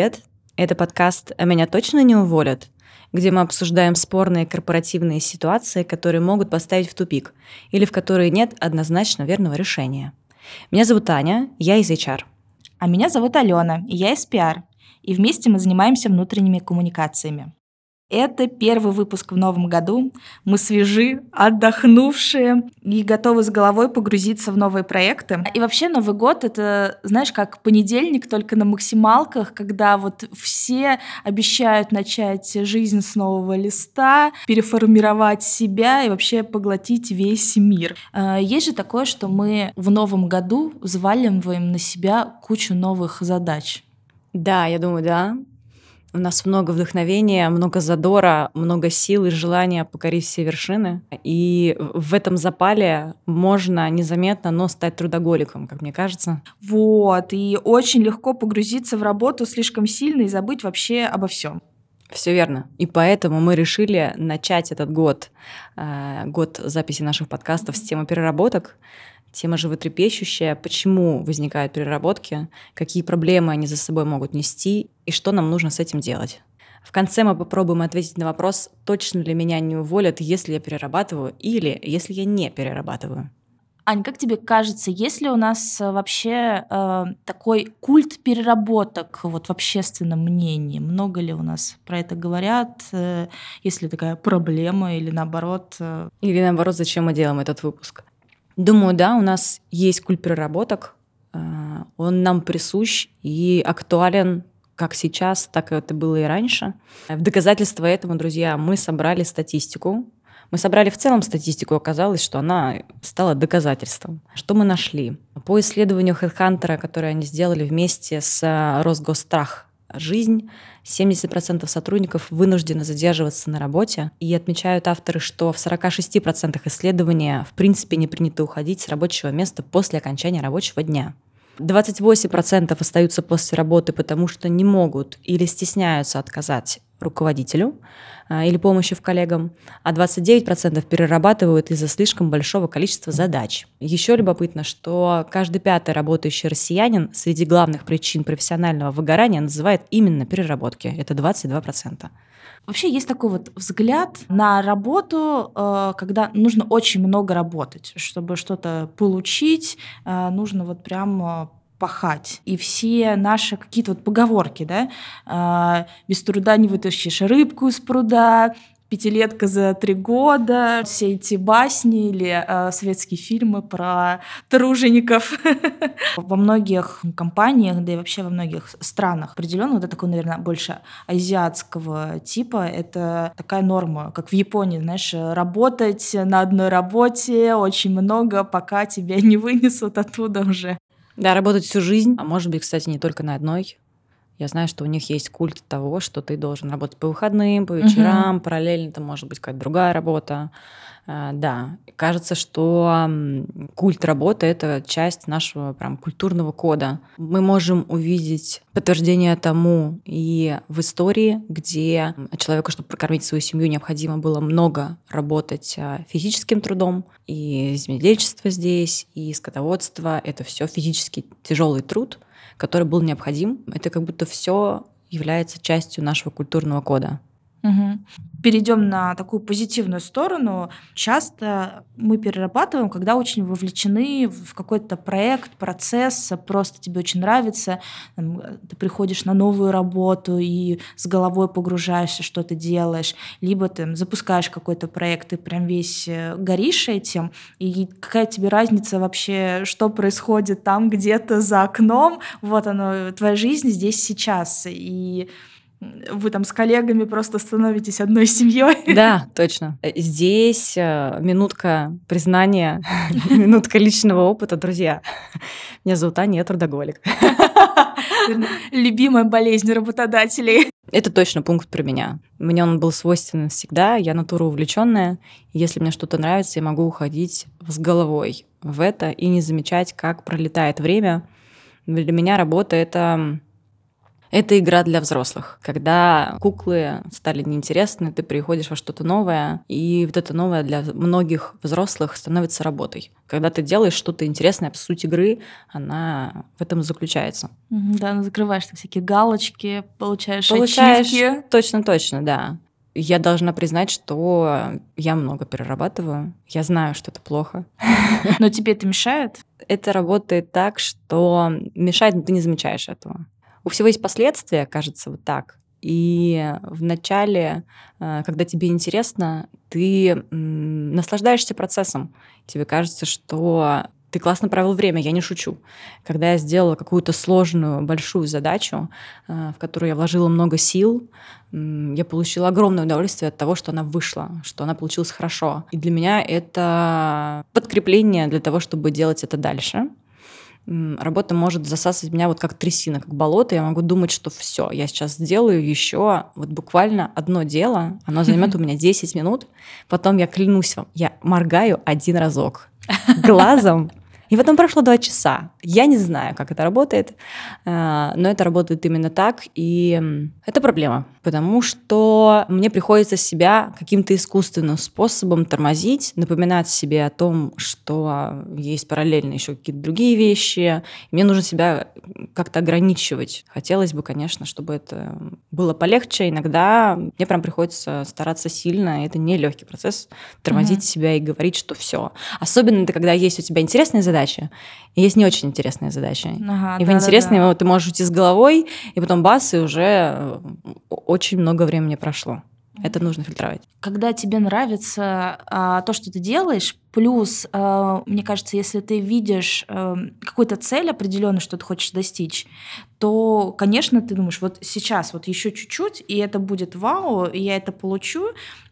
Привет! Это подкаст «А меня точно не уволят?», где мы обсуждаем спорные корпоративные ситуации, которые могут поставить в тупик или в которые нет однозначно верного решения. Меня зовут Аня, я из HR. А меня зовут Алена, и я из PR. И вместе мы занимаемся внутренними коммуникациями. Это первый выпуск в новом году. Мы свежи, отдохнувшие и готовы с головой погрузиться в новые проекты. И вообще Новый год — это, знаешь, как понедельник, только на максималках, когда вот все обещают начать жизнь с нового листа, переформировать себя и вообще поглотить весь мир. А, есть же такое, что мы в новом году взваливаем на себя кучу новых задач. Да, я думаю, да. У нас много вдохновения, много задора, много сил и желания покорить все вершины. И в этом запале можно незаметно, но стать трудоголиком, как мне кажется. Вот, и очень легко погрузиться в работу слишком сильно и забыть вообще обо всем. Все верно. И поэтому мы решили начать этот год, э, год записи наших подкастов с темы переработок, Тема животрепещущая, почему возникают переработки, какие проблемы они за собой могут нести и что нам нужно с этим делать. В конце мы попробуем ответить на вопрос, точно ли меня не уволят, если я перерабатываю или если я не перерабатываю. Ань, как тебе кажется, есть ли у нас э, вообще э, такой культ переработок вот в общественном мнении? Много ли у нас про это говорят? Э, есть ли такая проблема или наоборот? Э... Или наоборот, зачем мы делаем этот выпуск? Думаю, да, у нас есть культ переработок. Э, он нам присущ и актуален как сейчас, так это было и раньше. В доказательство этому, друзья, мы собрали статистику. Мы собрали в целом статистику, оказалось, что она стала доказательством. Что мы нашли? По исследованию HeadHunter, которое они сделали вместе с Росгосстрах жизнь. 70% сотрудников вынуждены задерживаться на работе. И отмечают авторы, что в 46% исследования в принципе не принято уходить с рабочего места после окончания рабочего дня. 28% остаются после работы, потому что не могут или стесняются отказать руководителю а, или помощи в коллегам, а 29% перерабатывают из-за слишком большого количества задач. Еще любопытно, что каждый пятый работающий россиянин среди главных причин профессионального выгорания называет именно переработки. Это 22%. Вообще есть такой вот взгляд на работу, э, когда нужно очень много работать, чтобы что-то получить, э, нужно вот прям э, пахать. И все наши какие-то вот поговорки, да, а, без труда не вытащишь рыбку из пруда, пятилетка за три года, все эти басни или э, советские фильмы про тружеников. Во многих компаниях, да и вообще во многих странах определенно вот это такой, наверное, больше азиатского типа, это такая норма, как в Японии, знаешь, работать на одной работе очень много, пока тебя не вынесут оттуда уже. Да, работать всю жизнь, а может быть, кстати, не только на одной. Я знаю, что у них есть культ того, что ты должен работать по выходным, по вечерам, угу. параллельно это может быть какая-то другая работа. А, да, кажется, что культ работы — это часть нашего прям культурного кода. Мы можем увидеть подтверждение тому и в истории, где человеку, чтобы прокормить свою семью, необходимо было много работать а, физическим трудом, и земледельчество здесь, и скотоводство — это все физически тяжелый труд, который был необходим. Это как будто все является частью нашего культурного кода. Угу. Перейдем на такую позитивную сторону. Часто мы перерабатываем, когда очень вовлечены в какой-то проект, процесс, просто тебе очень нравится, ты приходишь на новую работу и с головой погружаешься, что ты делаешь, либо ты запускаешь какой-то проект, ты прям весь э, горишь этим, и какая тебе разница вообще, что происходит там где-то за окном, вот оно, твоя жизнь здесь сейчас, и вы там с коллегами просто становитесь одной семьей. Да, точно. Здесь э, минутка признания, минутка личного опыта, друзья. Меня зовут Аня, я трудоголик. Любимая болезнь работодателей. Это точно пункт про меня. Мне он был свойственен всегда. Я натура увлеченная. Если мне что-то нравится, я могу уходить с головой в это и не замечать, как пролетает время. Для меня работа — это Это игра для взрослых. Когда куклы стали неинтересны, ты приходишь во что-то новое, и вот это новое для многих взрослых становится работой. Когда ты делаешь что-то интересное, суть игры, она в этом заключается. Да, закрываешь всякие галочки, получаешь, получаешь ачивки. Точно-точно, да. Я должна признать, что я много перерабатываю. Я знаю, что это плохо. Но тебе это мешает? Это работает так, что мешает, но ты не замечаешь этого. У всего есть последствия, кажется, вот так. И в начале, э, когда тебе интересно, ты наслаждаешься процессом. Тебе кажется, что ты классно провел время, я не шучу. Когда я сделала какую-то сложную, большую задачу, э, в которую я вложила много сил, я получила огромное удовольствие от того, что она вышла, что она получилась хорошо. И для меня это подкрепление для того, чтобы делать это дальше работа может засасывать меня вот как трясина, как болото. Я могу думать, что все, я сейчас сделаю еще вот буквально одно дело, оно займет у меня 10 минут, потом я клянусь вам, я моргаю один разок глазом, и потом прошло два часа. Я не знаю, как это работает, э, но это работает именно так, и это проблема, потому что мне приходится себя каким-то искусственным способом тормозить, напоминать себе о том, что есть параллельно еще какие-то другие вещи. мне нужно себя как-то ограничивать. Хотелось бы, конечно, чтобы это было полегче. Иногда мне прям приходится стараться сильно. Это не легкий процесс тормозить угу. себя и говорить, что все. Особенно это когда есть у тебя интересные задачи, и есть не очень интересные задачи. Ага, и да, в интересные да, да. ты можешь уйти с головой, и потом бас, и уже э, очень много времени прошло. Это нужно фильтровать. Когда тебе нравится а, то, что ты делаешь, плюс, а, мне кажется, если ты видишь а, какую-то цель определенную, что ты хочешь достичь, то, конечно, ты думаешь, вот сейчас, вот еще чуть-чуть, и это будет вау, и я это получу.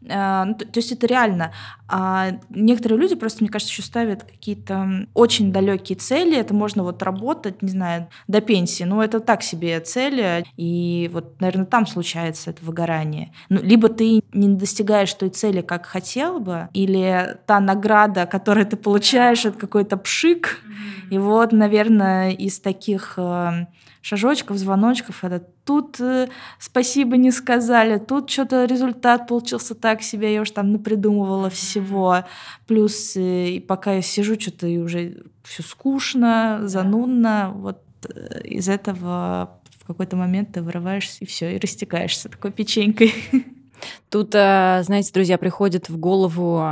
А, ну, то, есть это реально. А некоторые люди просто, мне кажется, еще ставят какие-то очень далекие цели. Это можно вот работать, не знаю, до пенсии. Но это так себе цели. И вот, наверное, там случается это выгорание. Ну, либо ты не достигаешь той цели, как хотел бы, или та награда, которую ты получаешь, это какой-то пшик. И вот, наверное, из таких э, шажочков, звоночков. Это тут э, спасибо не сказали, тут что-то результат получился так себе, я уж там напридумывала всего. Плюс э, и пока я сижу, что-то и уже все скучно, занудно. Вот э, из этого в какой-то момент ты вырываешься и все, и растекаешься такой печенькой. Тут, знаете, друзья, приходит в голову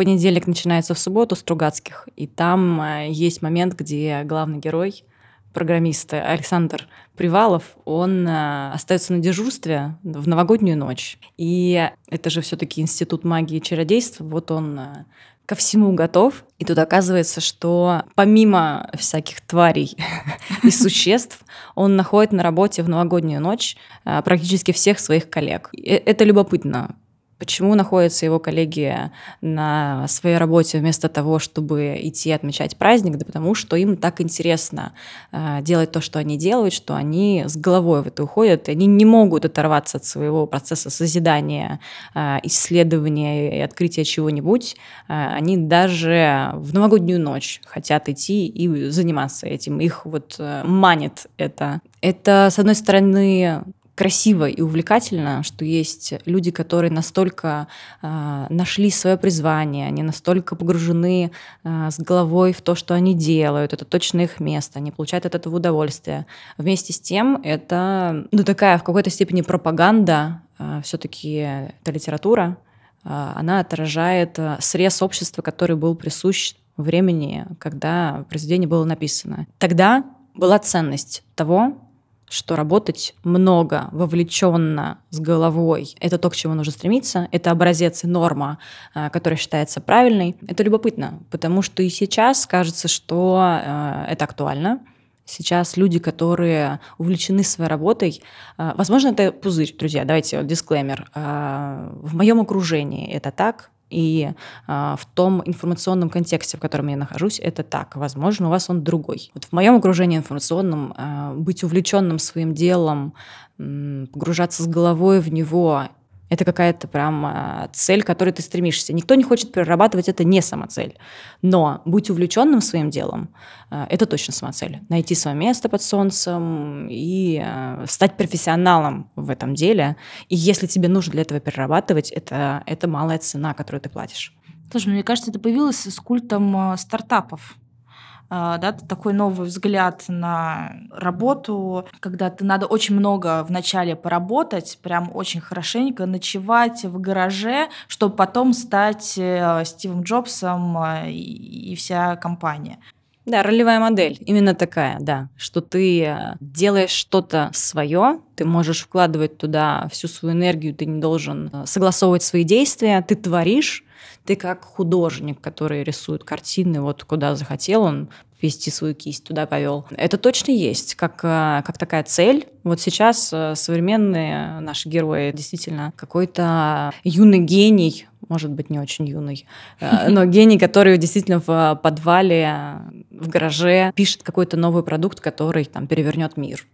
понедельник начинается в субботу Стругацких, и там э, есть момент, где главный герой программист Александр Привалов, он э, остается на дежурстве в новогоднюю ночь. И это же все-таки институт магии и чародейства. Вот он э, ко всему готов. И тут оказывается, что помимо всяких тварей и существ, он находит на работе в новогоднюю ночь практически всех своих коллег. Это любопытно, Почему находятся его коллеги на своей работе вместо того, чтобы идти отмечать праздник? Да потому что им так интересно э, делать то, что они делают, что они с головой в это уходят, они не могут оторваться от своего процесса созидания, э, исследования и открытия чего-нибудь. Э, они даже в новогоднюю ночь хотят идти и заниматься этим. Их вот манит это. Это, с одной стороны, красиво и увлекательно, что есть люди, которые настолько э, нашли свое призвание, они настолько погружены э, с головой в то, что они делают, это точно их место, они получают от этого удовольствие. Вместе с тем это ну, такая в какой-то степени пропаганда, э, все-таки это литература, э, она отражает срез общества, который был присущ времени, когда произведение было написано. Тогда была ценность того, что работать много, вовлеченно, с головой, это то, к чему нужно стремиться, это образец и норма, э, которая считается правильной. Это любопытно, потому что и сейчас кажется, что э, это актуально. Сейчас люди, которые увлечены своей работой, э, возможно, это пузырь, друзья, давайте вот дисклеймер. В моем окружении это так, и а, в том информационном контексте, в котором я нахожусь, это так. Возможно, у вас он другой. Вот в моем окружении информационном а, быть увлеченным своим делом, погружаться с головой в него Это какая-то прям а, цель, к которой ты стремишься. Никто не хочет перерабатывать, это не самоцель. Но быть увлеченным своим делом а, – это точно самоцель. Найти свое место под солнцем и а, стать профессионалом в этом деле. И если тебе нужно для этого перерабатывать, это, это малая цена, которую ты платишь. Слушай, мне кажется, это появилось с культом стартапов. А, да, такой новый взгляд на работу, когда ты надо очень много вначале поработать, прям очень хорошенько ночевать в гараже, чтобы потом стать э, Стивом Джобсом э, и вся компания. Да, ролевая модель именно такая, да, что ты э, делаешь что-то свое, ты можешь вкладывать туда всю свою энергию, ты не должен согласовывать свои действия, ты творишь, ты как художник, который рисует картины, вот куда захотел он вести свою кисть, туда повел. Это точно есть, как, э, как такая цель. Вот сейчас э, современные наши герои действительно какой-то юный гений, может быть, не очень юный, э, но гений, который действительно в подвале, в гараже пишет какой-то новый продукт, который там перевернет мир.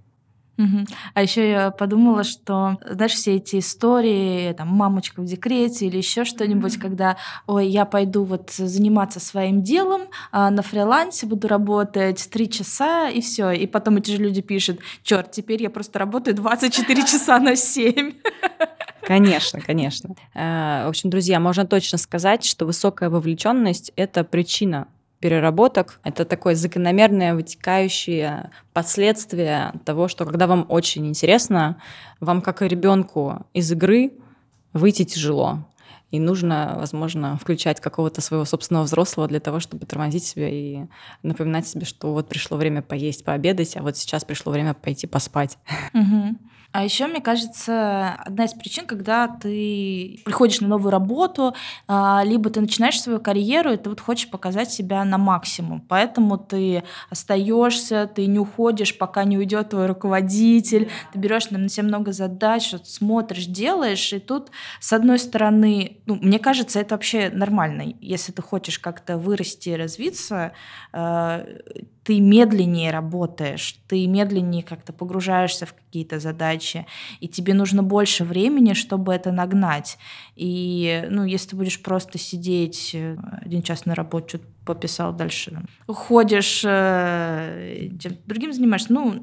Угу. А еще я подумала, что, знаешь, все эти истории, там, мамочка в декрете или еще что-нибудь, mm когда, ой, я пойду вот заниматься своим делом, а на фрилансе буду работать три часа и все, и потом эти же люди пишут, черт, теперь я просто работаю 24 часа на 7. Конечно, конечно. Э, в общем, друзья, можно точно сказать, что высокая вовлеченность – это причина переработок. Это такое закономерное вытекающее последствие того, что когда вам очень интересно, вам как и ребенку из игры выйти тяжело. И нужно, возможно, включать какого-то своего собственного взрослого для того, чтобы тормозить себя и напоминать себе, что вот пришло время поесть, пообедать, а вот сейчас пришло время пойти поспать. Угу. А еще, мне кажется, одна из причин, когда ты приходишь на новую работу, а, либо ты начинаешь свою карьеру, и ты вот хочешь показать себя на максимум. Поэтому ты остаешься, ты не уходишь, пока не уйдет твой руководитель, ты берешь на себя много задач, вот смотришь, делаешь, и тут, с одной стороны, ну, мне кажется, это вообще нормально. Если ты хочешь как-то вырасти и развиться, а, ты медленнее работаешь, ты медленнее как-то погружаешься в какие-то задачи, и тебе нужно больше времени, чтобы это нагнать. И, ну, если ты будешь просто сидеть э, один час на работе, что-то пописал дальше, ходишь, э, другим занимаешься, ну,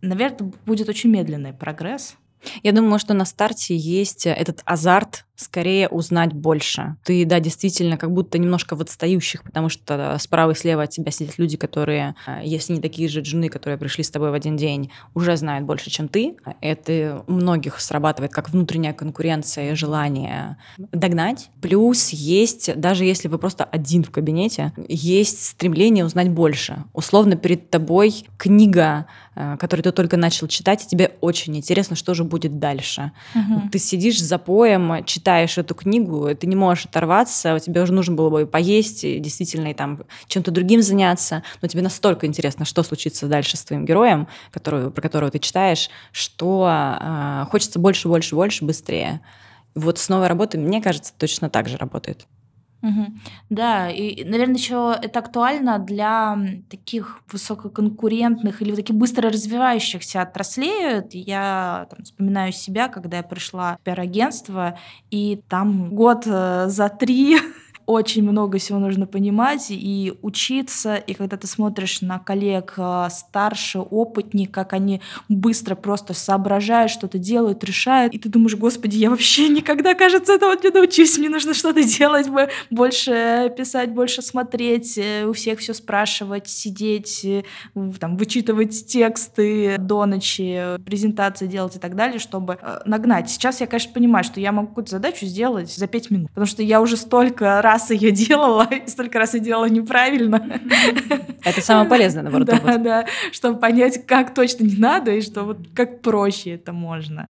наверное, будет очень медленный прогресс. Я думаю, что на старте есть этот азарт скорее узнать больше. Ты, да, действительно, как будто немножко в отстающих, потому что справа и слева от тебя сидят люди, которые, э, если не такие же джуны, которые пришли с тобой в один день, уже знают больше, чем ты. Это у многих срабатывает как внутренняя конкуренция и желание догнать. Плюс есть, даже если вы просто один в кабинете, есть стремление узнать больше. Условно перед тобой книга, э, которую ты только начал читать, и тебе очень интересно, что же будет дальше. Угу. Ты сидишь за поем, читаешь читаешь эту книгу, ты не можешь оторваться, тебе уже нужно было бы поесть, и действительно, и там чем-то другим заняться, но тебе настолько интересно, что случится дальше с твоим героем, который, про которого ты читаешь, что э, хочется больше, больше, больше, быстрее. Вот с новой работой, мне кажется, точно так же работает. Угу. Да, и, наверное, еще это актуально для таких высококонкурентных или таких быстро развивающихся отраслей. Я там, вспоминаю себя, когда я пришла в пиар-агентство, и там год э, за три очень много всего нужно понимать и учиться. И когда ты смотришь на коллег э, старше, опытнее, как они быстро просто соображают, что-то делают, решают, и ты думаешь, господи, я вообще никогда, кажется, этого не научусь, мне нужно что-то делать, больше писать, больше смотреть, э, у всех все спрашивать, сидеть, э, там, вычитывать тексты до ночи, презентации делать и так далее, чтобы нагнать. Сейчас я, конечно, понимаю, что я могу какую-то задачу сделать за пять минут, потому что я уже столько раз раз ее делала, и столько раз я делала неправильно. Это самое полезное, наоборот. Да, да, чтобы понять, как точно не надо, и что вот как проще это можно.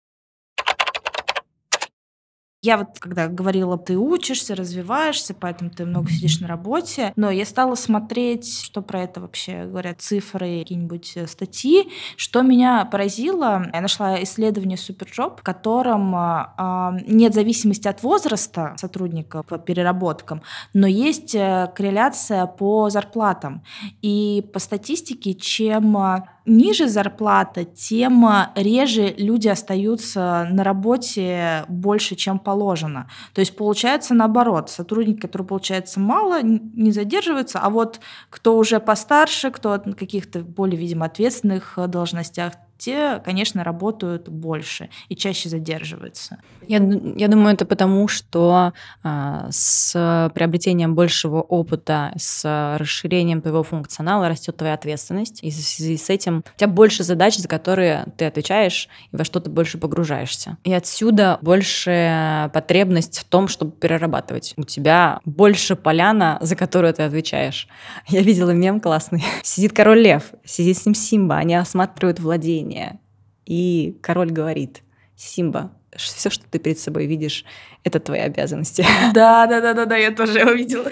Я вот, когда говорила, ты учишься, развиваешься, поэтому ты много сидишь на работе, но я стала смотреть, что про это вообще говорят цифры, какие-нибудь э, статьи. Что меня поразило, я нашла исследование Superjob, в котором э, нет зависимости от возраста сотрудника по переработкам, но есть э, корреляция по зарплатам. И по статистике, чем ниже зарплата, тем реже люди остаются на работе больше, чем положено. То есть получается наоборот, сотрудник, который получается мало, не задерживается, а вот кто уже постарше, кто на каких-то более, видимо, ответственных должностях, те, конечно, работают больше и чаще задерживаются. Я, я думаю, это потому, что а, с приобретением большего опыта, с расширением твоего функционала растет твоя ответственность, и в связи с этим у тебя больше задач, за которые ты отвечаешь, и во что ты больше погружаешься. И отсюда больше потребность в том, чтобы перерабатывать. У тебя больше поляна, за которую ты отвечаешь. Я видела мем классный. Сидит король лев, сидит с ним Симба, они осматривают владение. И король говорит, Симба, все, что ты перед собой видишь, это твои обязанности. Да, да, да, да, да, я тоже его видела.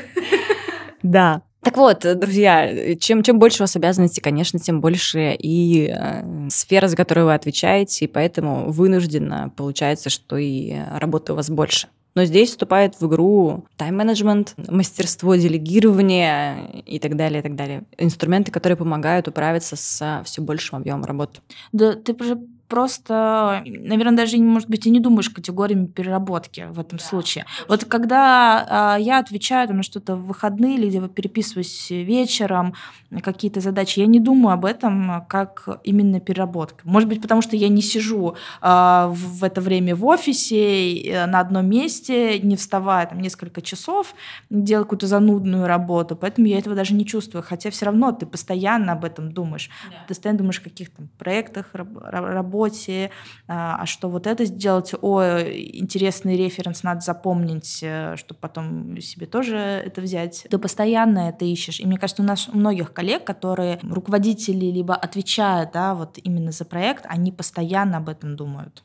Да. Так вот, друзья, чем, чем больше у вас обязанностей, конечно, тем больше и э, сфера, за которую вы отвечаете, и поэтому вынужденно получается, что и работы у вас больше. Но здесь вступает в игру тайм-менеджмент, мастерство делегирования и так далее, и так далее. Инструменты, которые помогают управиться с все большим объемом работы. Да, ты уже просто, наверное, даже, может быть, и не думаешь категориями переработки в этом да, случае. Вот когда э, я отвечаю там, на что-то в выходные или переписываюсь вечером, какие-то задачи, я не думаю об этом как именно переработка. Может быть, потому что я не сижу э, в это время в офисе э, на одном месте, не вставая там несколько часов, делая какую-то занудную работу, поэтому я этого даже не чувствую. Хотя все равно ты постоянно об этом думаешь. Да. Ты постоянно думаешь о каких-то проектах, работе, работе, а, а что вот это сделать, о, интересный референс надо запомнить, э, чтобы потом себе тоже это взять. Ты постоянно это ищешь. И мне кажется, у нас у многих коллег, которые руководители либо отвечают, да, вот именно за проект, они постоянно об этом думают.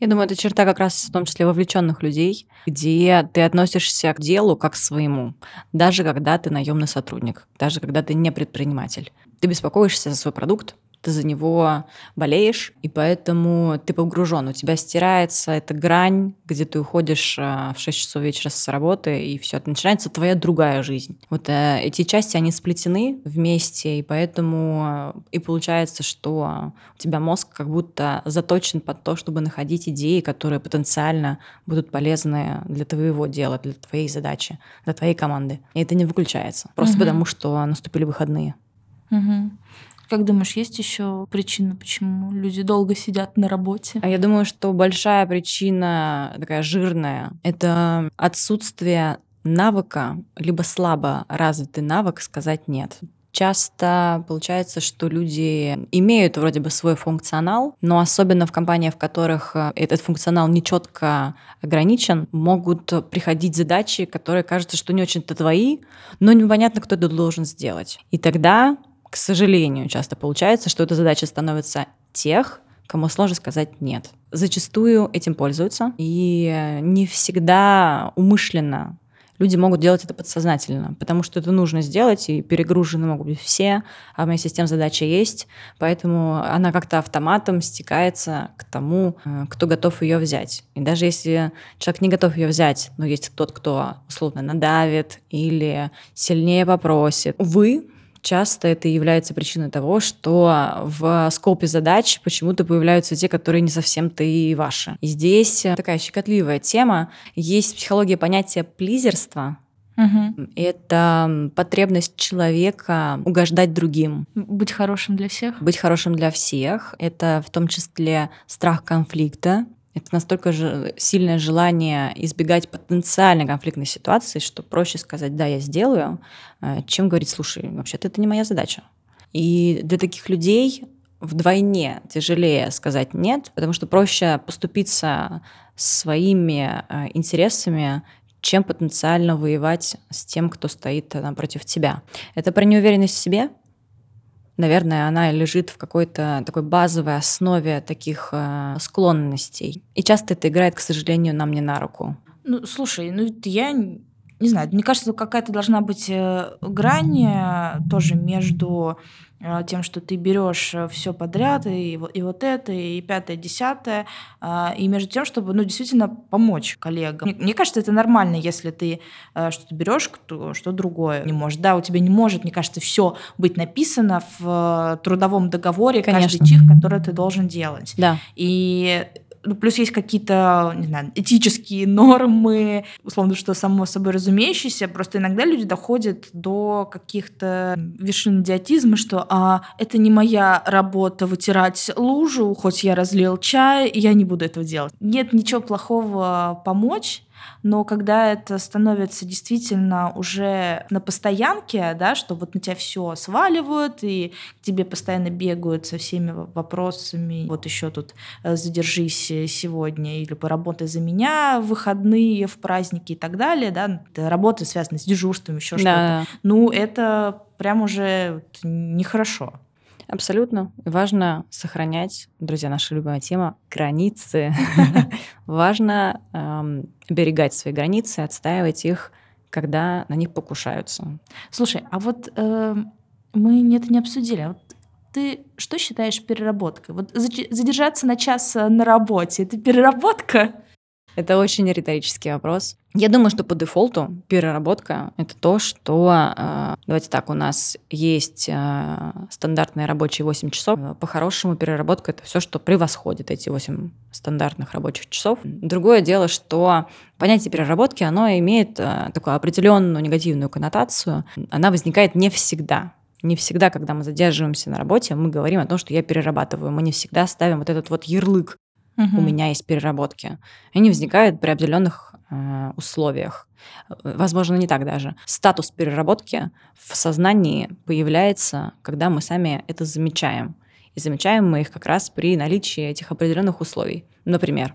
Я думаю, это черта как раз в том числе вовлеченных людей, где ты относишься к делу как к своему, даже когда ты наемный сотрудник, даже когда ты не предприниматель. Ты беспокоишься за свой продукт, ты за него болеешь, и поэтому ты погружен. У тебя стирается эта грань, где ты уходишь э, в 6 часов вечера с работы, и все, начинается твоя другая жизнь. Вот э, эти части, они сплетены вместе, и поэтому э, и получается, что у тебя мозг как будто заточен под то, чтобы находить идеи, которые потенциально будут полезны для твоего дела, для твоей задачи, для твоей команды. И это не выключается. Просто угу. потому, что наступили выходные. Угу. Как думаешь, есть еще причина, почему люди долго сидят на работе? А я думаю, что большая причина, такая жирная, это отсутствие навыка, либо слабо развитый навык сказать нет. Часто получается, что люди имеют вроде бы свой функционал, но особенно в компаниях, в которых э, этот функционал нечетко ограничен, могут приходить задачи, которые кажутся, что не очень-то твои, но непонятно, кто это должен сделать. И тогда к сожалению, часто получается, что эта задача становится тех, кому сложно сказать «нет». Зачастую этим пользуются, и не всегда умышленно люди могут делать это подсознательно, потому что это нужно сделать, и перегружены могут быть все, а вместе с тем задача есть, поэтому она как-то автоматом стекается к тому, э, кто готов ее взять. И даже если человек не готов ее взять, но есть тот, кто условно надавит или сильнее попросит, увы, часто это является причиной того, что в скопе задач почему-то появляются те, которые не совсем-то и ваши. И здесь такая щекотливая тема. Есть психология понятия плизерства, Угу. Это потребность человека угождать другим. Быть хорошим для всех? Быть хорошим для всех. Это в том числе страх конфликта. Это настолько же сильное желание избегать потенциально конфликтной ситуации, что проще сказать «да, я сделаю», э, чем говорить «слушай, вообще-то это не моя задача». И для таких людей вдвойне тяжелее сказать «нет», потому что проще поступиться своими э, интересами, чем потенциально воевать с тем, кто стоит напротив тебя. Это про неуверенность в себе – наверное, она лежит в какой-то такой базовой основе таких э, склонностей. И часто это играет, к сожалению, нам не на руку. Ну, слушай, ну я не знаю, мне кажется, какая-то должна быть э, грань э, тоже между э, тем, что ты берешь все подряд, и, и вот это, и пятое, десятое, и между тем, чтобы ну, действительно помочь коллегам. Мне, мне кажется, это нормально, если ты что-то берешь, что, что другое не может. Да, у тебя не может, мне кажется, все быть написано в трудовом договоре, Конечно. каждый чих, который ты должен делать. Да. И ну, плюс есть какие-то, не знаю, этические нормы, условно, что само собой разумеющееся. Просто иногда люди доходят до каких-то вершин идиотизма, что а, это не моя работа вытирать лужу, хоть я разлил чай, я не буду этого делать. Нет ничего плохого помочь, но когда это становится действительно уже на постоянке, да, что вот на тебя все сваливают, и к тебе постоянно бегают со всеми вопросами, вот еще тут э, задержись сегодня или поработай за меня в выходные, в праздники и так далее, да, работа связана с дежурством, еще да. что-то. Ну, это прям уже нехорошо. Абсолютно. Важно сохранять, друзья, наша любимая тема, границы. Важно оберегать свои границы, отстаивать их, когда на них покушаются. Слушай, а вот эм, мы это не обсудили. А вот ты что считаешь переработкой? Вот задержаться на час э, на работе, это переработка? Это очень риторический вопрос. Я думаю, что по дефолту переработка — это то, что... Э, давайте так, у нас есть э, стандартные рабочие 8 часов. По-хорошему переработка — это все, что превосходит эти 8 стандартных рабочих часов. Другое дело, что понятие переработки, оно имеет э, такую определенную негативную коннотацию. Она возникает не всегда. Не всегда, когда мы задерживаемся на работе, мы говорим о том, что я перерабатываю. Мы не всегда ставим вот этот вот ярлык угу. у меня есть переработки. Они возникают при определенных э, условиях. Возможно, не так даже. Статус переработки в сознании появляется, когда мы сами это замечаем. И замечаем мы их как раз при наличии этих определенных условий. Например,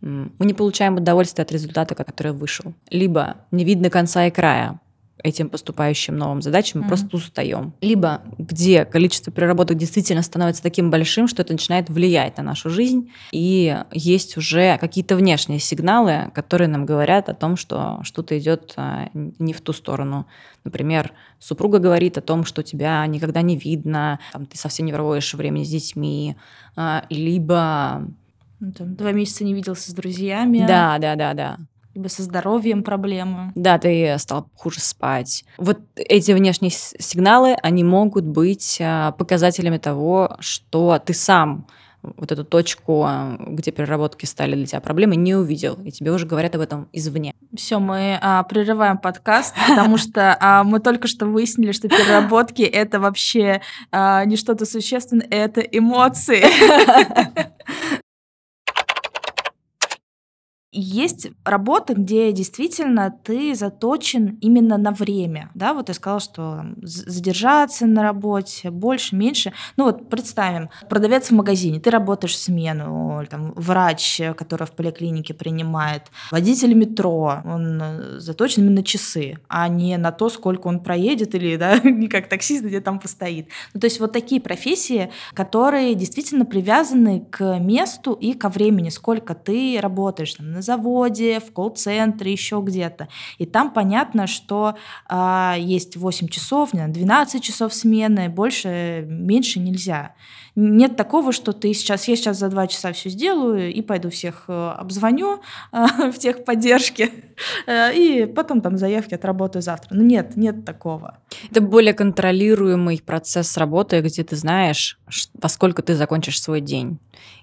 мы не получаем удовольствие от результата, который вышел. Либо не видно конца и края этим поступающим новым задачам, мы mm-hmm. просто устаем. Либо где количество переработок действительно становится таким большим, что это начинает влиять на нашу жизнь, и есть уже какие-то внешние сигналы, которые нам говорят о том, что что-то идет а, не в ту сторону. Например, супруга говорит о том, что тебя никогда не видно, там, ты совсем не проводишь времени с детьми, а, либо ну, там, два месяца не виделся с друзьями. Да, да, да, да либо со здоровьем проблемы. Да, ты стал хуже спать. Вот эти внешние сигналы, они могут быть а, показателями того, что ты сам вот эту точку, а, где переработки стали для тебя проблемой, не увидел, и тебе уже говорят об этом извне. Все, мы а, прерываем подкаст, потому что а, мы только что выяснили, что переработки это вообще а, не что-то существенное, это эмоции. есть работа, где действительно ты заточен именно на время, да, вот я сказала, что задержаться на работе больше, меньше, ну вот представим, продавец в магазине, ты работаешь смену, там, врач, который в поликлинике принимает, водитель метро, он э, заточен именно на часы, а не на то, сколько он проедет или, да, не как таксист, где там постоит. Ну, то есть вот такие профессии, которые действительно привязаны к месту и ко времени, сколько ты работаешь, там, на заводе, в колл-центре, еще где-то. И там понятно, что э, есть 8 часов, 12 часов смены, больше, меньше нельзя. Нет такого, что ты сейчас, я сейчас за два часа все сделаю и пойду всех э, обзвоню э, в техподдержке, э, и потом там заявки отработаю завтра. Ну нет, нет такого. Это более контролируемый процесс работы, где ты знаешь, во сколько ты закончишь свой день.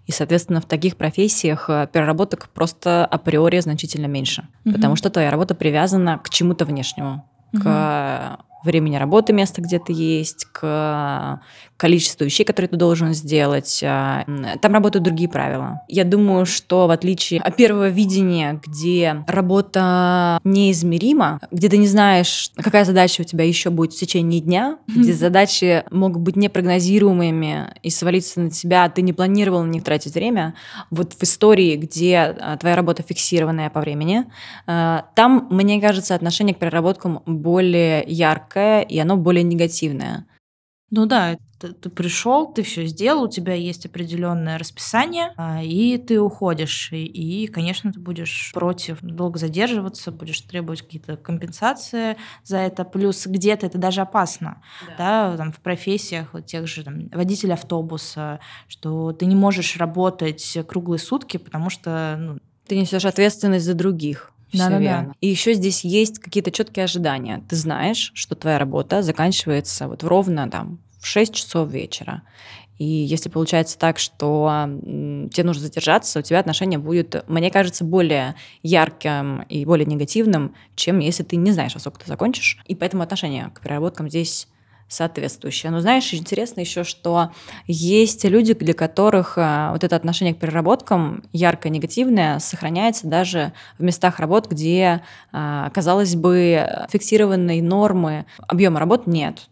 И, соответственно, в таких профессиях переработок просто априори значительно меньше, угу. потому что твоя работа привязана к чему-то внешнему, угу. к времени работы место где-то есть, к количеству вещей, которые ты должен сделать. А, там работают другие правила. Я думаю, что в отличие от первого видения, где работа неизмерима, где ты не знаешь, какая задача у тебя еще будет в течение дня, где задачи могут быть непрогнозируемыми и свалиться на тебя, а ты не планировал на них тратить время, вот в истории, где а, твоя работа фиксированная по времени, там, мне кажется, отношение к переработкам более яркое, и оно более негативное. Ну да, ты, ты пришел, ты все сделал, у тебя есть определенное расписание, а, и ты уходишь. И, и, конечно, ты будешь против долго задерживаться, будешь требовать какие-то компенсации за это. Плюс где-то это даже опасно, да, да там, в профессиях вот тех же там, водитель автобуса, что ты не можешь работать круглые сутки, потому что ну, ты несешь ответственность за других. Все да, верно. Да. И еще здесь есть какие-то четкие ожидания. Ты знаешь, что твоя работа заканчивается вот ровно там в 6 часов вечера. И если получается так, что тебе нужно задержаться, у тебя отношение будет, мне кажется, более ярким и более негативным, чем если ты не знаешь, во сколько ты закончишь. И поэтому отношение к переработкам здесь соответствующее. Но знаешь, интересно еще, что есть люди, для которых э, вот это отношение к переработкам ярко негативное сохраняется даже в местах работ, где, э, казалось бы, фиксированной нормы объема работ нет.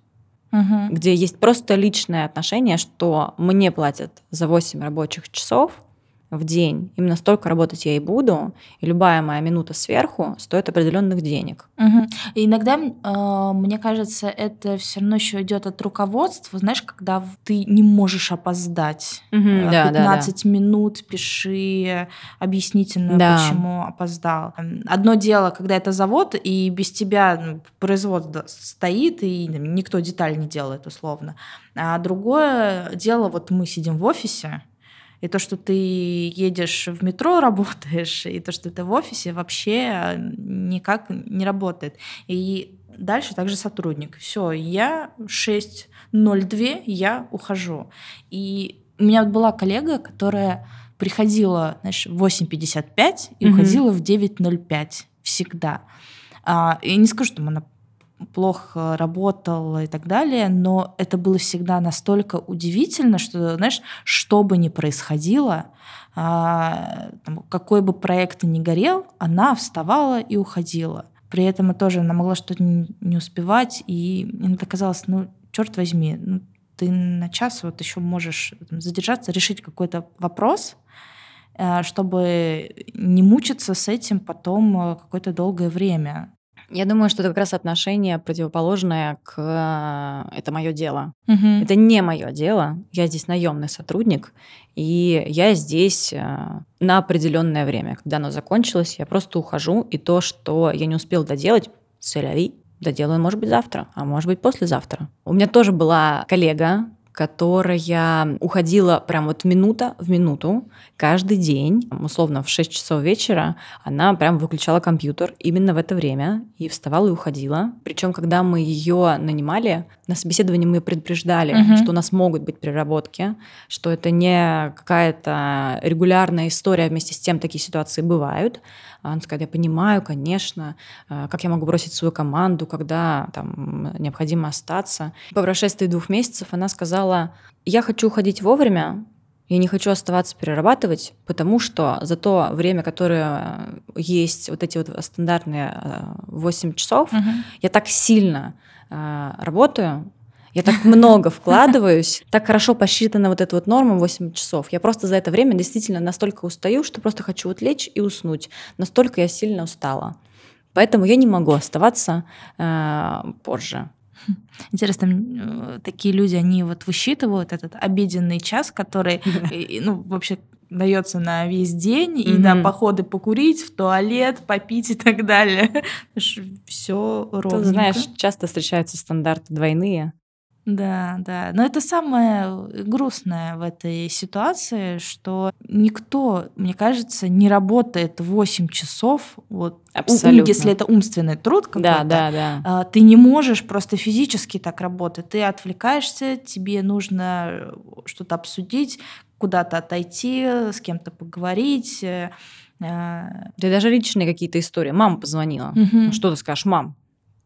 Угу. Где есть просто личное отношение, что мне платят за 8 рабочих часов, в день. Именно столько работать я и буду, и любая моя минута сверху стоит определенных денег. Угу. И иногда, э, мне кажется, это все равно еще идет от руководства, знаешь, когда ты не можешь опоздать. Угу, да, 15 да, да. минут пиши объяснительно, да. почему опоздал. Одно дело, когда это завод, и без тебя ну, производство стоит, и никто деталь не делает, условно. А другое дело, вот мы сидим в офисе, и то, что ты едешь в метро, работаешь, и то, что ты в офисе, вообще никак не работает. И дальше также сотрудник. Все, я 6.02, я ухожу. И у меня была коллега, которая приходила, знаешь, в 8.55 и mm-hmm. уходила в 9.05 всегда. А, и не скажу, что она плохо работал и так далее, но это было всегда настолько удивительно, что, знаешь, что бы ни происходило, а, какой бы проект ни горел, она вставала и уходила. При этом тоже она могла что-то не успевать, и мне казалось, ну, черт возьми, ну, ты на час вот еще можешь задержаться, решить какой-то вопрос, э, чтобы не мучиться с этим потом э, какое-то долгое время. Я думаю, что это как раз отношение противоположное к э, это мое дело. Угу. Это не мое дело. Я здесь наемный сотрудник, и я здесь э, на определенное время. Когда оно закончилось, я просто ухожу, и то, что я не успел доделать, соляви, доделаю, может быть, завтра, а может быть, послезавтра. У меня тоже была коллега, которая уходила прям вот минута в минуту каждый день, условно в 6 часов вечера, она прям выключала компьютер именно в это время и вставала и уходила. Причем, когда мы ее нанимали, на собеседовании мы предупреждали, угу. что у нас могут быть переработки, что это не какая-то регулярная история, вместе с тем такие ситуации бывают. Она сказала, я понимаю, конечно, э, как я могу бросить свою команду, когда там необходимо остаться. По прошествии двух месяцев она сказала, я хочу уходить вовремя, я не хочу оставаться перерабатывать, потому что за то время, которое есть вот эти вот стандартные 8 э, часов, угу. я так сильно э, работаю, я так много вкладываюсь, так хорошо посчитана вот эта вот норма 8 часов. Я просто за это время действительно настолько устаю, что просто хочу вот лечь и уснуть. Настолько я сильно устала. Поэтому я не могу оставаться э, позже. Интересно, э, такие люди, они вот высчитывают этот обеденный час, который, ну, вообще дается на весь день и на походы покурить, в туалет, попить и так далее. Все ровно. Ты знаешь, часто встречаются стандарты двойные. Да, да. Но это самое грустное в этой ситуации, что никто, мне кажется, не работает 8 часов. Вот, Абсолютно. Если это умственный труд какой-то, да, да, да. Ты не можешь просто физически так работать. Ты отвлекаешься, тебе нужно что-то обсудить, куда-то отойти, с кем-то поговорить. Э, да даже личные какие-то истории. Мама позвонила. Угу. Что ты скажешь, мам?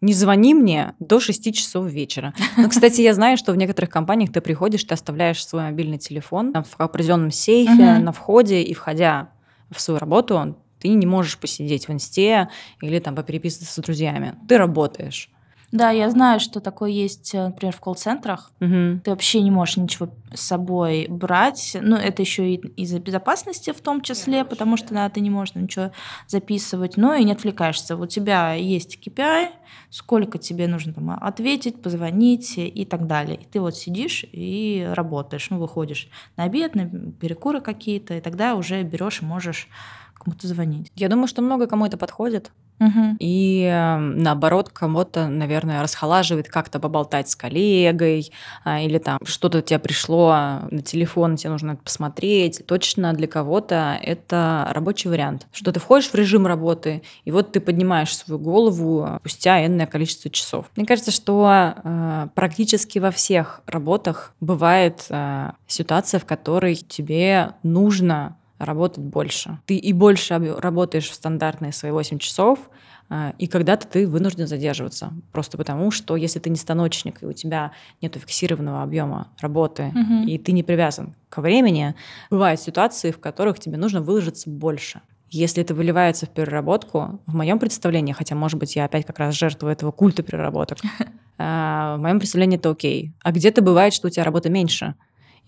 Не звони мне до 6 часов вечера. Но, кстати, я знаю, что в некоторых компаниях ты приходишь, ты оставляешь свой мобильный телефон в определенном сейфе uh-huh. на входе, и входя в свою работу, ты не можешь посидеть в инсте или там попереписываться с друзьями. Ты работаешь. Да, я знаю, что такое есть, э, например, в колл-центрах. Мгм. Ты вообще не можешь ничего с собой брать. Ну, это еще и из-за безопасности в том числе, потому что да, ты не можешь ничего записывать, но и не отвлекаешься. У тебя есть KPI, сколько тебе нужно там ответить, позвонить и так далее. И ты вот сидишь и работаешь, ну, выходишь на обед, на перекуры какие-то, и тогда уже берешь и можешь кому-то звонить. Я думаю, что много кому это подходит. Мгм. И э, наоборот, кого-то, наверное, расхолаживает как-то поболтать с коллегой, а, или там что-то тебе пришло на телефон, тебе нужно это посмотреть. Точно для кого-то это рабочий вариант. Что ты входишь в режим работы, и вот ты поднимаешь свою голову спустя энное количество часов. Мне кажется, что э, практически во всех работах бывает э, ситуация, в которой тебе нужно работать больше. Ты и больше работаешь в стандартные свои 8 часов, а, и когда-то ты вынужден задерживаться. Просто потому, что если ты не станочник, и у тебя нет фиксированного объема работы, Мгм. и ты не привязан к времени, бывают ситуации, в которых тебе нужно выложиться больше. Если это выливается в переработку, в моем представлении, хотя, может быть, я опять как раз жертва этого культа переработок, а, в моем представлении это окей. А где-то бывает, что у тебя работы меньше,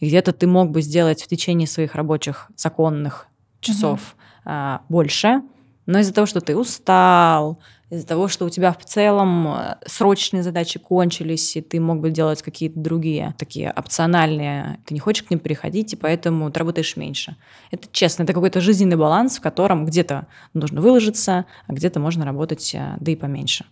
и где-то ты мог бы сделать в течение своих рабочих законных часов а, больше, но из-за того, что ты устал, из-за того, что у тебя в целом э, срочные задачи кончились, и ты мог бы делать какие-то другие, такие опциональные, ты не хочешь к ним переходить, и поэтому ты работаешь меньше. Это честно, это какой-то жизненный баланс, в котором где-то нужно выложиться, а где-то можно работать, э, да и поменьше.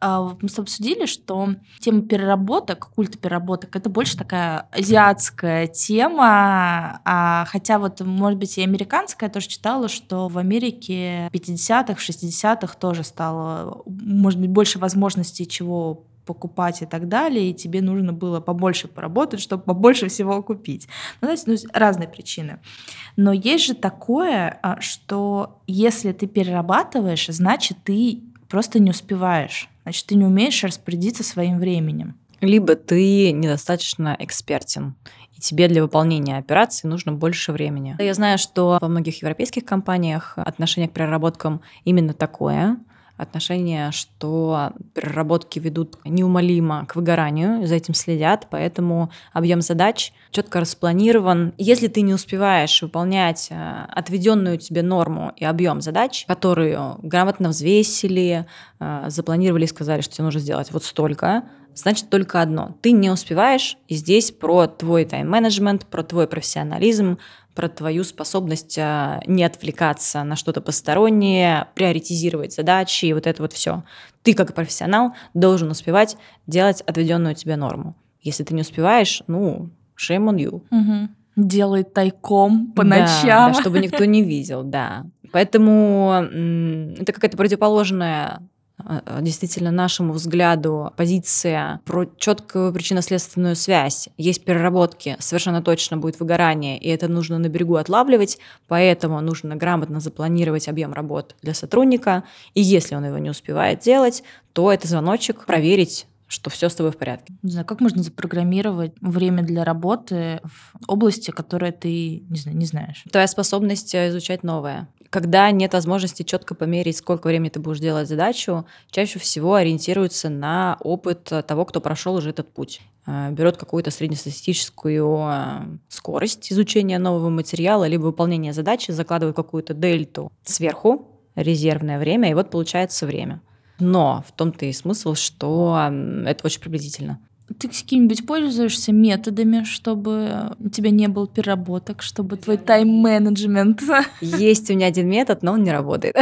А, Мы с тобой обсудили, что тема переработок, культ переработок, это больше такая азиатская тема, а, хотя вот, может быть, и американская, я тоже читала, что в Америке в 50-х, 60-х тоже стало, может быть, больше возможностей чего покупать и так далее, и тебе нужно было побольше поработать, чтобы побольше всего купить. Ну, знаете, ну, разные причины. Но есть же такое, а, что если ты перерабатываешь, значит, ты просто не успеваешь. Значит, ты не умеешь распорядиться своим временем. Либо ты недостаточно экспертен, и тебе для выполнения операции нужно больше времени. Я знаю, что во многих европейских компаниях отношение к переработкам именно такое. Отношение, что переработки ведут неумолимо к выгоранию, за этим следят, поэтому объем задач четко распланирован. Если ты не успеваешь выполнять э, отведенную тебе норму и объем задач, которые грамотно взвесили, э, запланировали и сказали, что тебе нужно сделать вот столько, значит только одно. Ты не успеваешь, и здесь про твой тайм-менеджмент, про твой профессионализм, про твою способность а, не отвлекаться на что-то постороннее, приоритизировать задачи и вот это вот все. Ты как профессионал должен успевать делать отведенную тебе норму. Если ты не успеваешь, ну, shame on you. Делай тайком по Да, ночам. да, чтобы никто не видел, да. Поэтому это какая-то противоположная действительно нашему взгляду позиция про четкую причинно-следственную связь. Есть переработки, совершенно точно будет выгорание, и это нужно на берегу отлавливать, поэтому нужно грамотно запланировать объем работ для сотрудника, и если он его не успевает делать, то это звоночек проверить, что все с тобой в порядке. Не знаю, как можно запрограммировать время для работы в области, которой ты не, знаю, не знаешь. Твоя способность э, изучать новое. Когда нет возможности четко померить, сколько времени ты будешь делать задачу, чаще всего ориентируются на опыт того, кто прошел уже этот путь. Э, Берет какую-то среднестатистическую э, скорость изучения нового материала, либо выполнения задачи, закладывает какую-то дельту сверху, резервное время, и вот получается время. Но в том-то и смысл, что это очень приблизительно. Ты какими-нибудь пользуешься методами, чтобы у тебя не было переработок, чтобы твой тайм-менеджмент... Есть у меня один метод, но он не работает.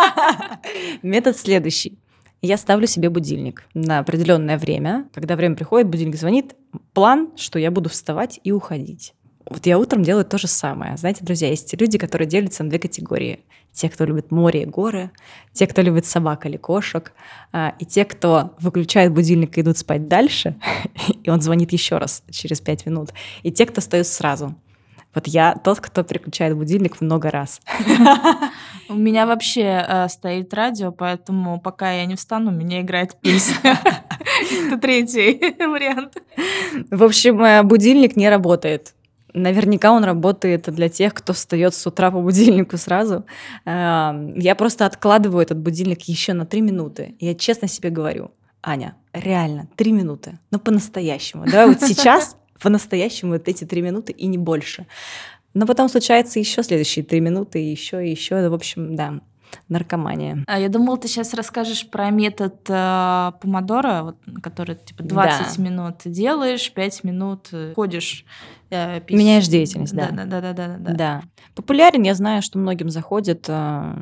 Метод следующий. Я ставлю себе будильник на определенное время. Когда время приходит, будильник звонит. План, что я буду вставать и уходить. Вот я утром делаю то же самое. Знаете, друзья, есть люди, которые делятся на две категории. Те, кто любит море и горы, те, кто любит собак или кошек, а, и те, кто выключает будильник и идут спать дальше, и он звонит еще раз через пять минут, и те, кто встают сразу. Вот я тот, кто переключает будильник много раз. У меня вообще э, стоит радио, поэтому пока я не встану, у меня играет песня. Это третий вариант. В общем, э, будильник не работает. Наверняка он работает для тех, кто встает с утра по будильнику сразу. Я просто откладываю этот будильник еще на три минуты. Я честно себе говорю, Аня, реально, три минуты, но по-настоящему. Давай вот сейчас по-настоящему вот эти три минуты и не больше. Но потом случается еще следующие три минуты, еще и еще. В общем, да, наркомания. А я думала, ты сейчас расскажешь про метод э, помодора, вот, который типа 20 да. минут делаешь, 5 минут э, ходишь. Э, Меняешь деятельность, да. Да, да, да, да, да. Да. Популярен, я знаю, что многим заходит. Э,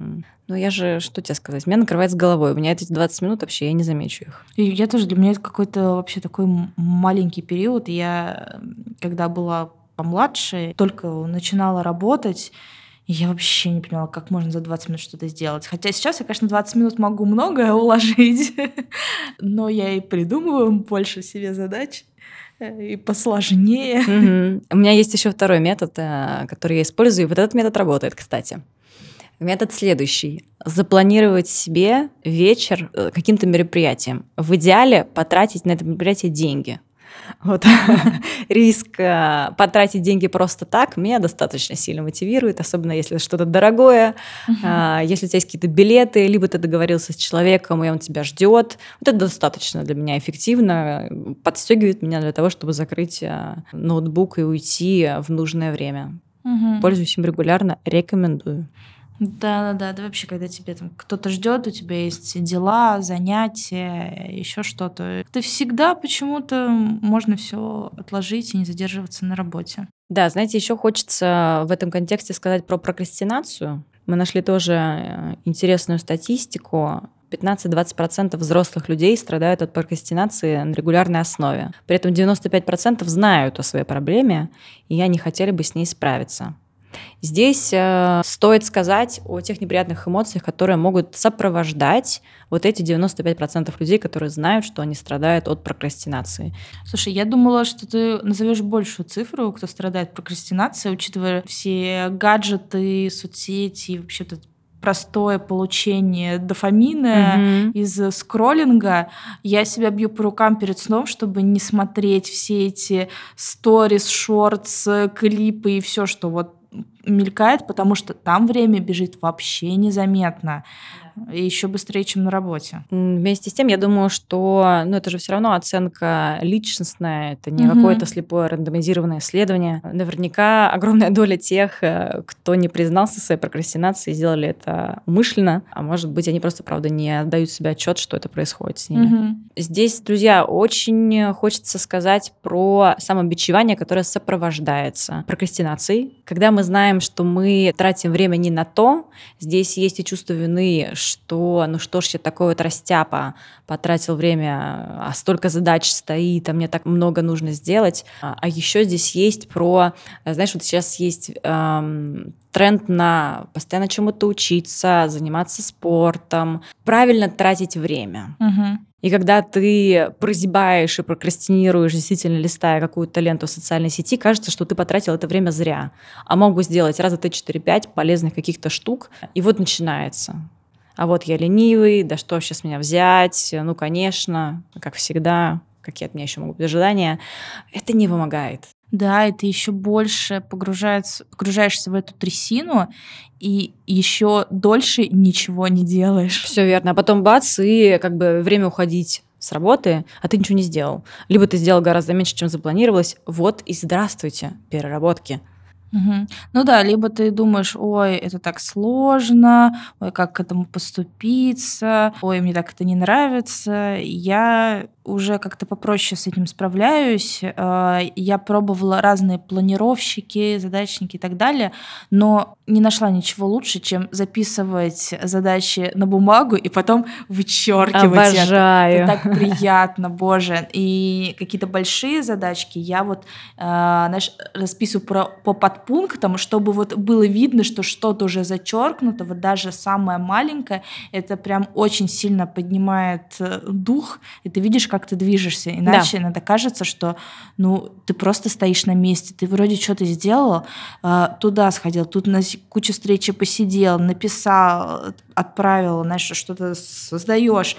но я же, что тебе сказать, меня накрывает с головой. У меня эти 20 минут вообще, я не замечу их. И я тоже, для меня это какой-то вообще такой маленький период. Я, когда была помладше, только начинала работать, я вообще не понимала, как можно за 20 минут что-то сделать. Хотя сейчас я, конечно, 20 минут могу многое уложить, но я и придумываю больше себе задач э, и посложнее. У меня есть еще второй метод, э, который я использую, и вот этот метод работает, кстати. Метод следующий. Запланировать себе вечер э, каким-то мероприятием. В идеале потратить на это мероприятие деньги. Вот. Риск э, потратить деньги просто так меня достаточно сильно мотивирует, особенно если что-то дорогое, uh-huh. если у тебя есть какие-то билеты, либо ты договорился с человеком, и он тебя ждет. Вот это достаточно для меня эффективно, подстегивает меня для того, чтобы закрыть э, ноутбук и уйти в нужное время. Пользуюсь им регулярно, рекомендую. Да, да, да. Да вообще, когда тебе там кто-то ждет, у тебя есть дела, занятия, еще что-то. Ты всегда почему-то можно все отложить и не задерживаться на работе. Да, знаете, еще хочется в этом контексте сказать про прокрастинацию. Мы нашли тоже э, интересную статистику. 15-20% взрослых людей страдают от прокрастинации на регулярной основе. При этом 95% знают о своей проблеме, и они хотели бы с ней справиться. Здесь э, стоит сказать о тех неприятных эмоциях, которые могут сопровождать вот эти 95% людей, которые знают, что они страдают от прокрастинации. Слушай, я думала, что ты назовешь большую цифру, кто страдает прокрастинацией, учитывая все гаджеты, соцсети, вообще тут простое получение дофамина mm-hmm. из скроллинга, я себя бью по рукам перед сном, чтобы не смотреть все эти сторис, шортс, клипы и все, что вот мелькает, потому что там время бежит вообще незаметно и еще быстрее, чем на работе. Вместе с тем, я думаю, что ну, это же все равно оценка личностная, это не угу. какое-то слепое рандомизированное исследование. Наверняка огромная доля тех, э, кто не признался своей прокрастинации, сделали это умышленно, а может быть, они просто, правда, не отдают себе отчет, что это происходит с ними. Угу. Здесь, друзья, очень хочется сказать про самобичевание, которое сопровождается прокрастинацией. Когда мы знаем, что мы тратим время не на то, здесь есть и чувство вины, что ну что ж я такой вот растяпа, потратил время, а столько задач стоит, а мне так много нужно сделать. А, а еще здесь есть про, знаешь, вот сейчас есть эм, тренд на постоянно чему-то учиться, заниматься спортом, правильно тратить время. Угу. И когда ты прозябаешь и прокрастинируешь, действительно листая какую-то ленту в социальной сети, кажется, что ты потратил это время зря. А мог бы сделать раза Т4-5 полезных каких-то штук, и вот начинается а вот я ленивый, да что сейчас меня взять, ну, конечно, как всегда, какие от меня еще могут быть ожидания, это не помогает. Да, и ты еще больше погружаешься, погружаешься в эту трясину и еще дольше ничего не делаешь. Все верно. А потом бац, и как бы время уходить с работы, а ты ничего не сделал. Либо ты сделал гораздо меньше, чем запланировалось. Вот и здравствуйте, переработки. Угу. Ну да, либо ты думаешь, ой, это так сложно, ой, как к этому поступиться, ой, мне так это не нравится. Я уже как-то попроще с этим справляюсь. Э, я пробовала разные планировщики, задачники и так далее, но не нашла ничего лучше, чем записывать задачи на бумагу и потом вычеркивать Обожаю. это. Это так приятно, боже. И какие-то большие задачки я вот, э, знаешь, расписываю про, по подпунктам, чтобы вот было видно, что что-то уже зачеркнуто, вот даже самое маленькое, это прям очень сильно поднимает э, дух, и ты видишь, как ты движешься. Иначе да. иногда кажется, что ну, ты просто стоишь на месте. Ты вроде что-то сделал, э, туда сходил, тут на кучу встречи посидел, написал, отправил, знаешь, что-то создаешь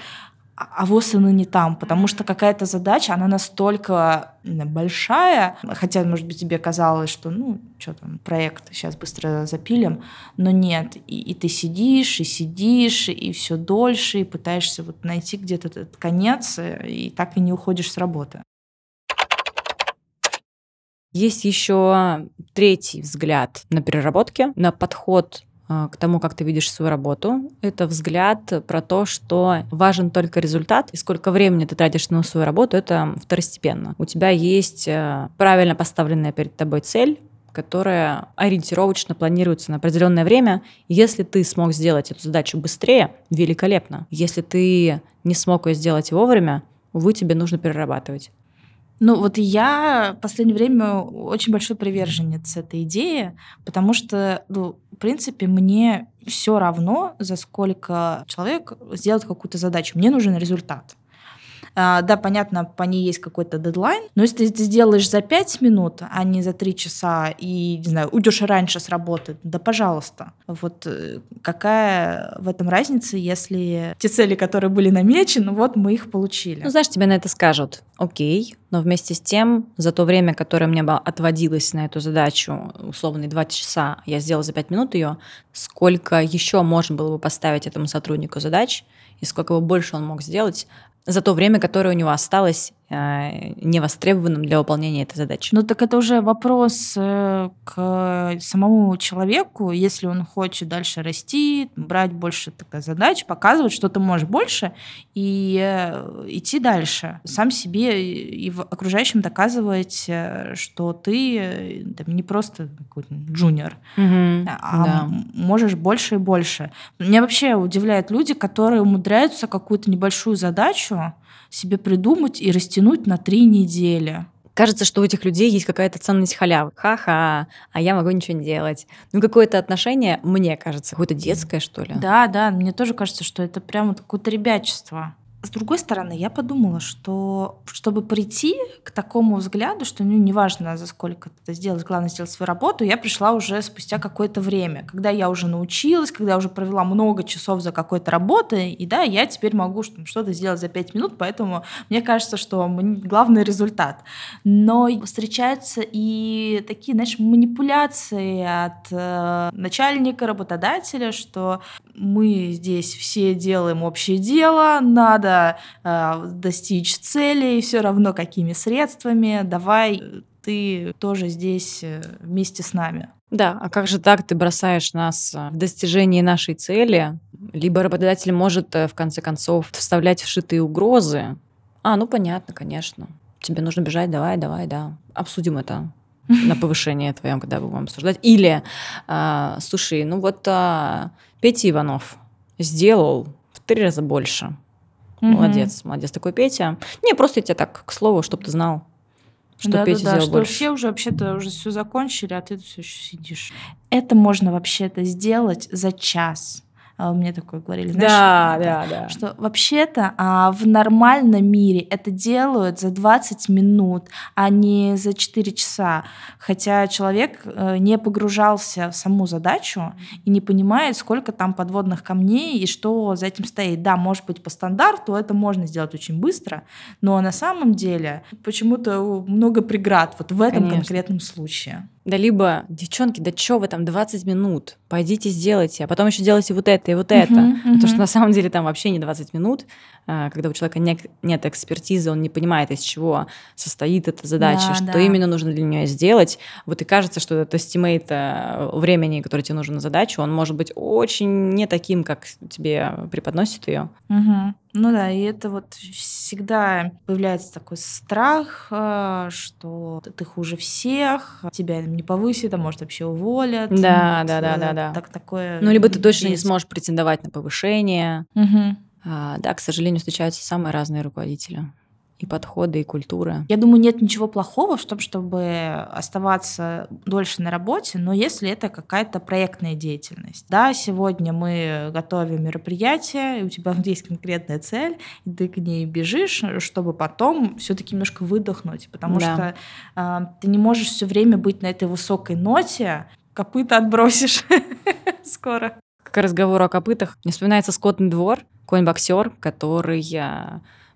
а, а вот она не там, потому что какая-то задача, она настолько большая, хотя, может быть, тебе казалось, что, ну, что там, проект сейчас быстро запилим, но нет, и, и ты сидишь, и сидишь, и все дольше, и пытаешься вот найти где-то этот конец, и так и не уходишь с работы. Есть еще третий взгляд на переработки, на подход к тому, как ты видишь свою работу. Это взгляд про то, что важен только результат, и сколько времени ты тратишь на свою работу, это второстепенно. У тебя есть э, правильно поставленная перед тобой цель, которая ориентировочно планируется на определенное время. Если ты смог сделать эту задачу быстрее, великолепно. Если ты не смог ее сделать вовремя, увы, тебе нужно перерабатывать. Ну вот я в последнее время очень большой приверженец этой идеи, потому что, ну, в принципе, мне все равно, за сколько человек сделает какую-то задачу. Мне нужен результат. А, да, понятно, по ней есть какой-то дедлайн, но если ты сделаешь за 5 минут, а не за 3 часа, и, не знаю, уйдешь раньше с работы, да пожалуйста. Вот э, какая в этом разница, если те цели, которые были намечены, вот мы их получили. Ну, знаешь, тебе на это скажут, окей, но вместе с тем, за то время, которое мне отводилось на эту задачу, условные 2 часа, я сделала за 5 минут ее, сколько еще можно было бы поставить этому сотруднику задач, и сколько бы больше он мог сделать, за то время, которое у него осталось невостребованным для выполнения этой задачи. Ну так это уже вопрос э, к самому человеку, если он хочет дальше расти, брать больше тогда задач, показывать, что ты можешь больше и э, идти дальше. Сам себе и окружающим доказывать, что ты там, не просто какой-то джуниор, угу, а да. можешь больше и больше. Меня вообще удивляют люди, которые умудряются какую-то небольшую задачу себе придумать и растянуть на три недели. Кажется, что у этих людей есть какая-то ценность халявы. Ха-ха, а я могу ничего не делать. Ну, какое-то отношение, мне кажется, какое-то детское, что ли. Да, да, мне тоже кажется, что это прямо какое-то ребячество. С другой стороны, я подумала, что чтобы прийти к такому взгляду, что ну, неважно, за сколько ты это сделаешь, главное сделать свою работу, я пришла уже спустя какое-то время, когда я уже научилась, когда я уже провела много часов за какой-то работой, и да, я теперь могу что-то сделать за пять минут, поэтому мне кажется, что главный результат. Но встречаются и такие, знаешь, манипуляции от э, начальника, работодателя, что мы здесь все делаем общее дело, надо э, достичь цели, все равно какими средствами, давай ты тоже здесь э, вместе с нами. Да, а как же так ты бросаешь нас в достижении нашей цели? Либо работодатель может, э, в конце концов, вставлять вшитые угрозы. А, ну понятно, конечно. Тебе нужно бежать, давай, давай, да. Обсудим это на повышение твоем, когда будем обсуждать. Или, э, слушай, ну вот э, Петя Иванов сделал в три раза больше. Молодец, молодец такой Петя. Не, просто я тебе так, к слову, чтобы ты знал, что да, Петя да, да, сделал что все уже вообще-то уже все закончили, а ты все еще сидишь. Это можно вообще-то сделать за час. А мне такое говорили. Знаешь, да, да, да. Что вообще-то а, в нормальном мире это делают за 20 минут, а не за 4 часа. Хотя человек э, не погружался в саму задачу и не понимает, сколько там подводных камней и что за этим стоит. Да, может быть, по стандарту это можно сделать очень быстро, но на самом деле почему-то много преград вот в этом Конечно. конкретном случае. Да либо, девчонки, да что вы там 20 минут, пойдите сделайте, а потом еще делайте вот это и вот это. Uh-huh, uh-huh. Потому что на самом деле там вообще не 20 минут, а, когда у человека нет, нет экспертизы, он не понимает, из чего состоит эта задача, да, что да. именно нужно для нее сделать. Вот и кажется, что это estimate времени, который тебе нужен на задачу, он может быть очень не таким, как тебе преподносит ее. Uh-huh. Ну да, и это вот всегда появляется такой страх, э, что ты хуже всех, тебя не повысят, а может вообще уволят. Да, вот, да, да, да, да. Так, такое ну, либо ты точно есть. не сможешь претендовать на повышение. Угу. А, да, к сожалению, встречаются самые разные руководители и подходы, и культура. Я думаю, нет ничего плохого в том, чтобы оставаться дольше на работе, но если это какая-то проектная деятельность. Да, сегодня мы готовим мероприятие, и у тебя есть конкретная цель, и ты к ней бежишь, чтобы потом все-таки немножко выдохнуть, потому да. что э, ты не можешь все время быть на этой высокой ноте, копыта отбросишь скоро. К разговору о копытах не вспоминается скотный двор, конь-боксер, который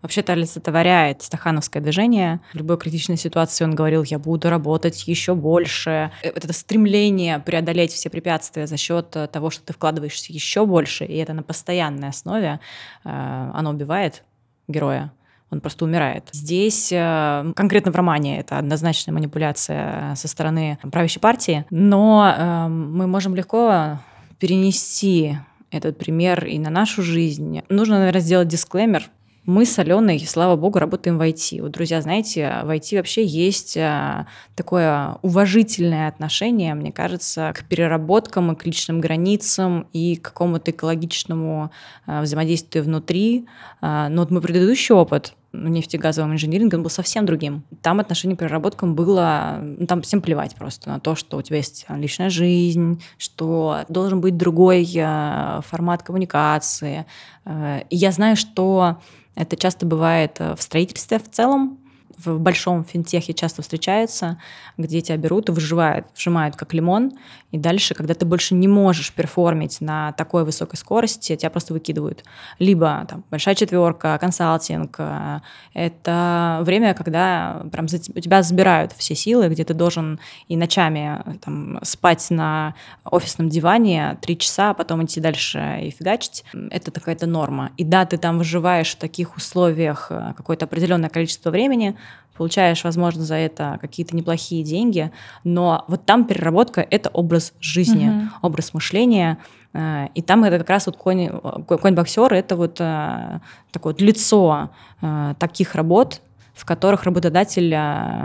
вообще-то олицетворяет стахановское движение. В любой критичной ситуации он говорил, я буду работать еще больше. Э, вот это стремление преодолеть все препятствия за счет э, того, что ты вкладываешься еще больше, и это на постоянной основе, э, оно убивает героя он просто умирает. Здесь, конкретно в романе, это однозначная манипуляция со стороны правящей партии, но мы можем легко перенести этот пример и на нашу жизнь. Нужно, наверное, сделать дисклеймер, мы с Аленой, слава богу, работаем в IT. Вот, друзья, знаете, в IT вообще есть а, такое уважительное отношение, мне кажется, к переработкам и к личным границам и к какому-то экологичному а, взаимодействию внутри. А, но вот мой предыдущий опыт нефтегазовым инжинирингом был совсем другим. Там отношение к переработкам было... Ну, там всем плевать просто на то, что у тебя есть личная жизнь, что должен быть другой формат коммуникации. И я знаю, что это часто бывает э, в строительстве в целом, в большом финтехе часто встречается, где тебя берут и выживают, вжимают как лимон, и дальше, когда ты больше не можешь перформить на такой высокой скорости, тебя просто выкидывают. Либо там, большая четверка, консалтинг. Э, это время, когда прям у тебя забирают все силы, где ты должен и ночами э, там, спать на офисном диване три часа, а потом идти дальше и фигачить. Это какая-то норма. И да, ты там выживаешь в таких условиях э, какое-то определенное количество времени, получаешь, возможно, за это какие-то неплохие деньги, но вот там переработка — это образ жизни, угу. образ мышления, э, и там это как раз вот конь, конь-боксер — это вот э, такое вот лицо э, таких работ, в которых работодатель,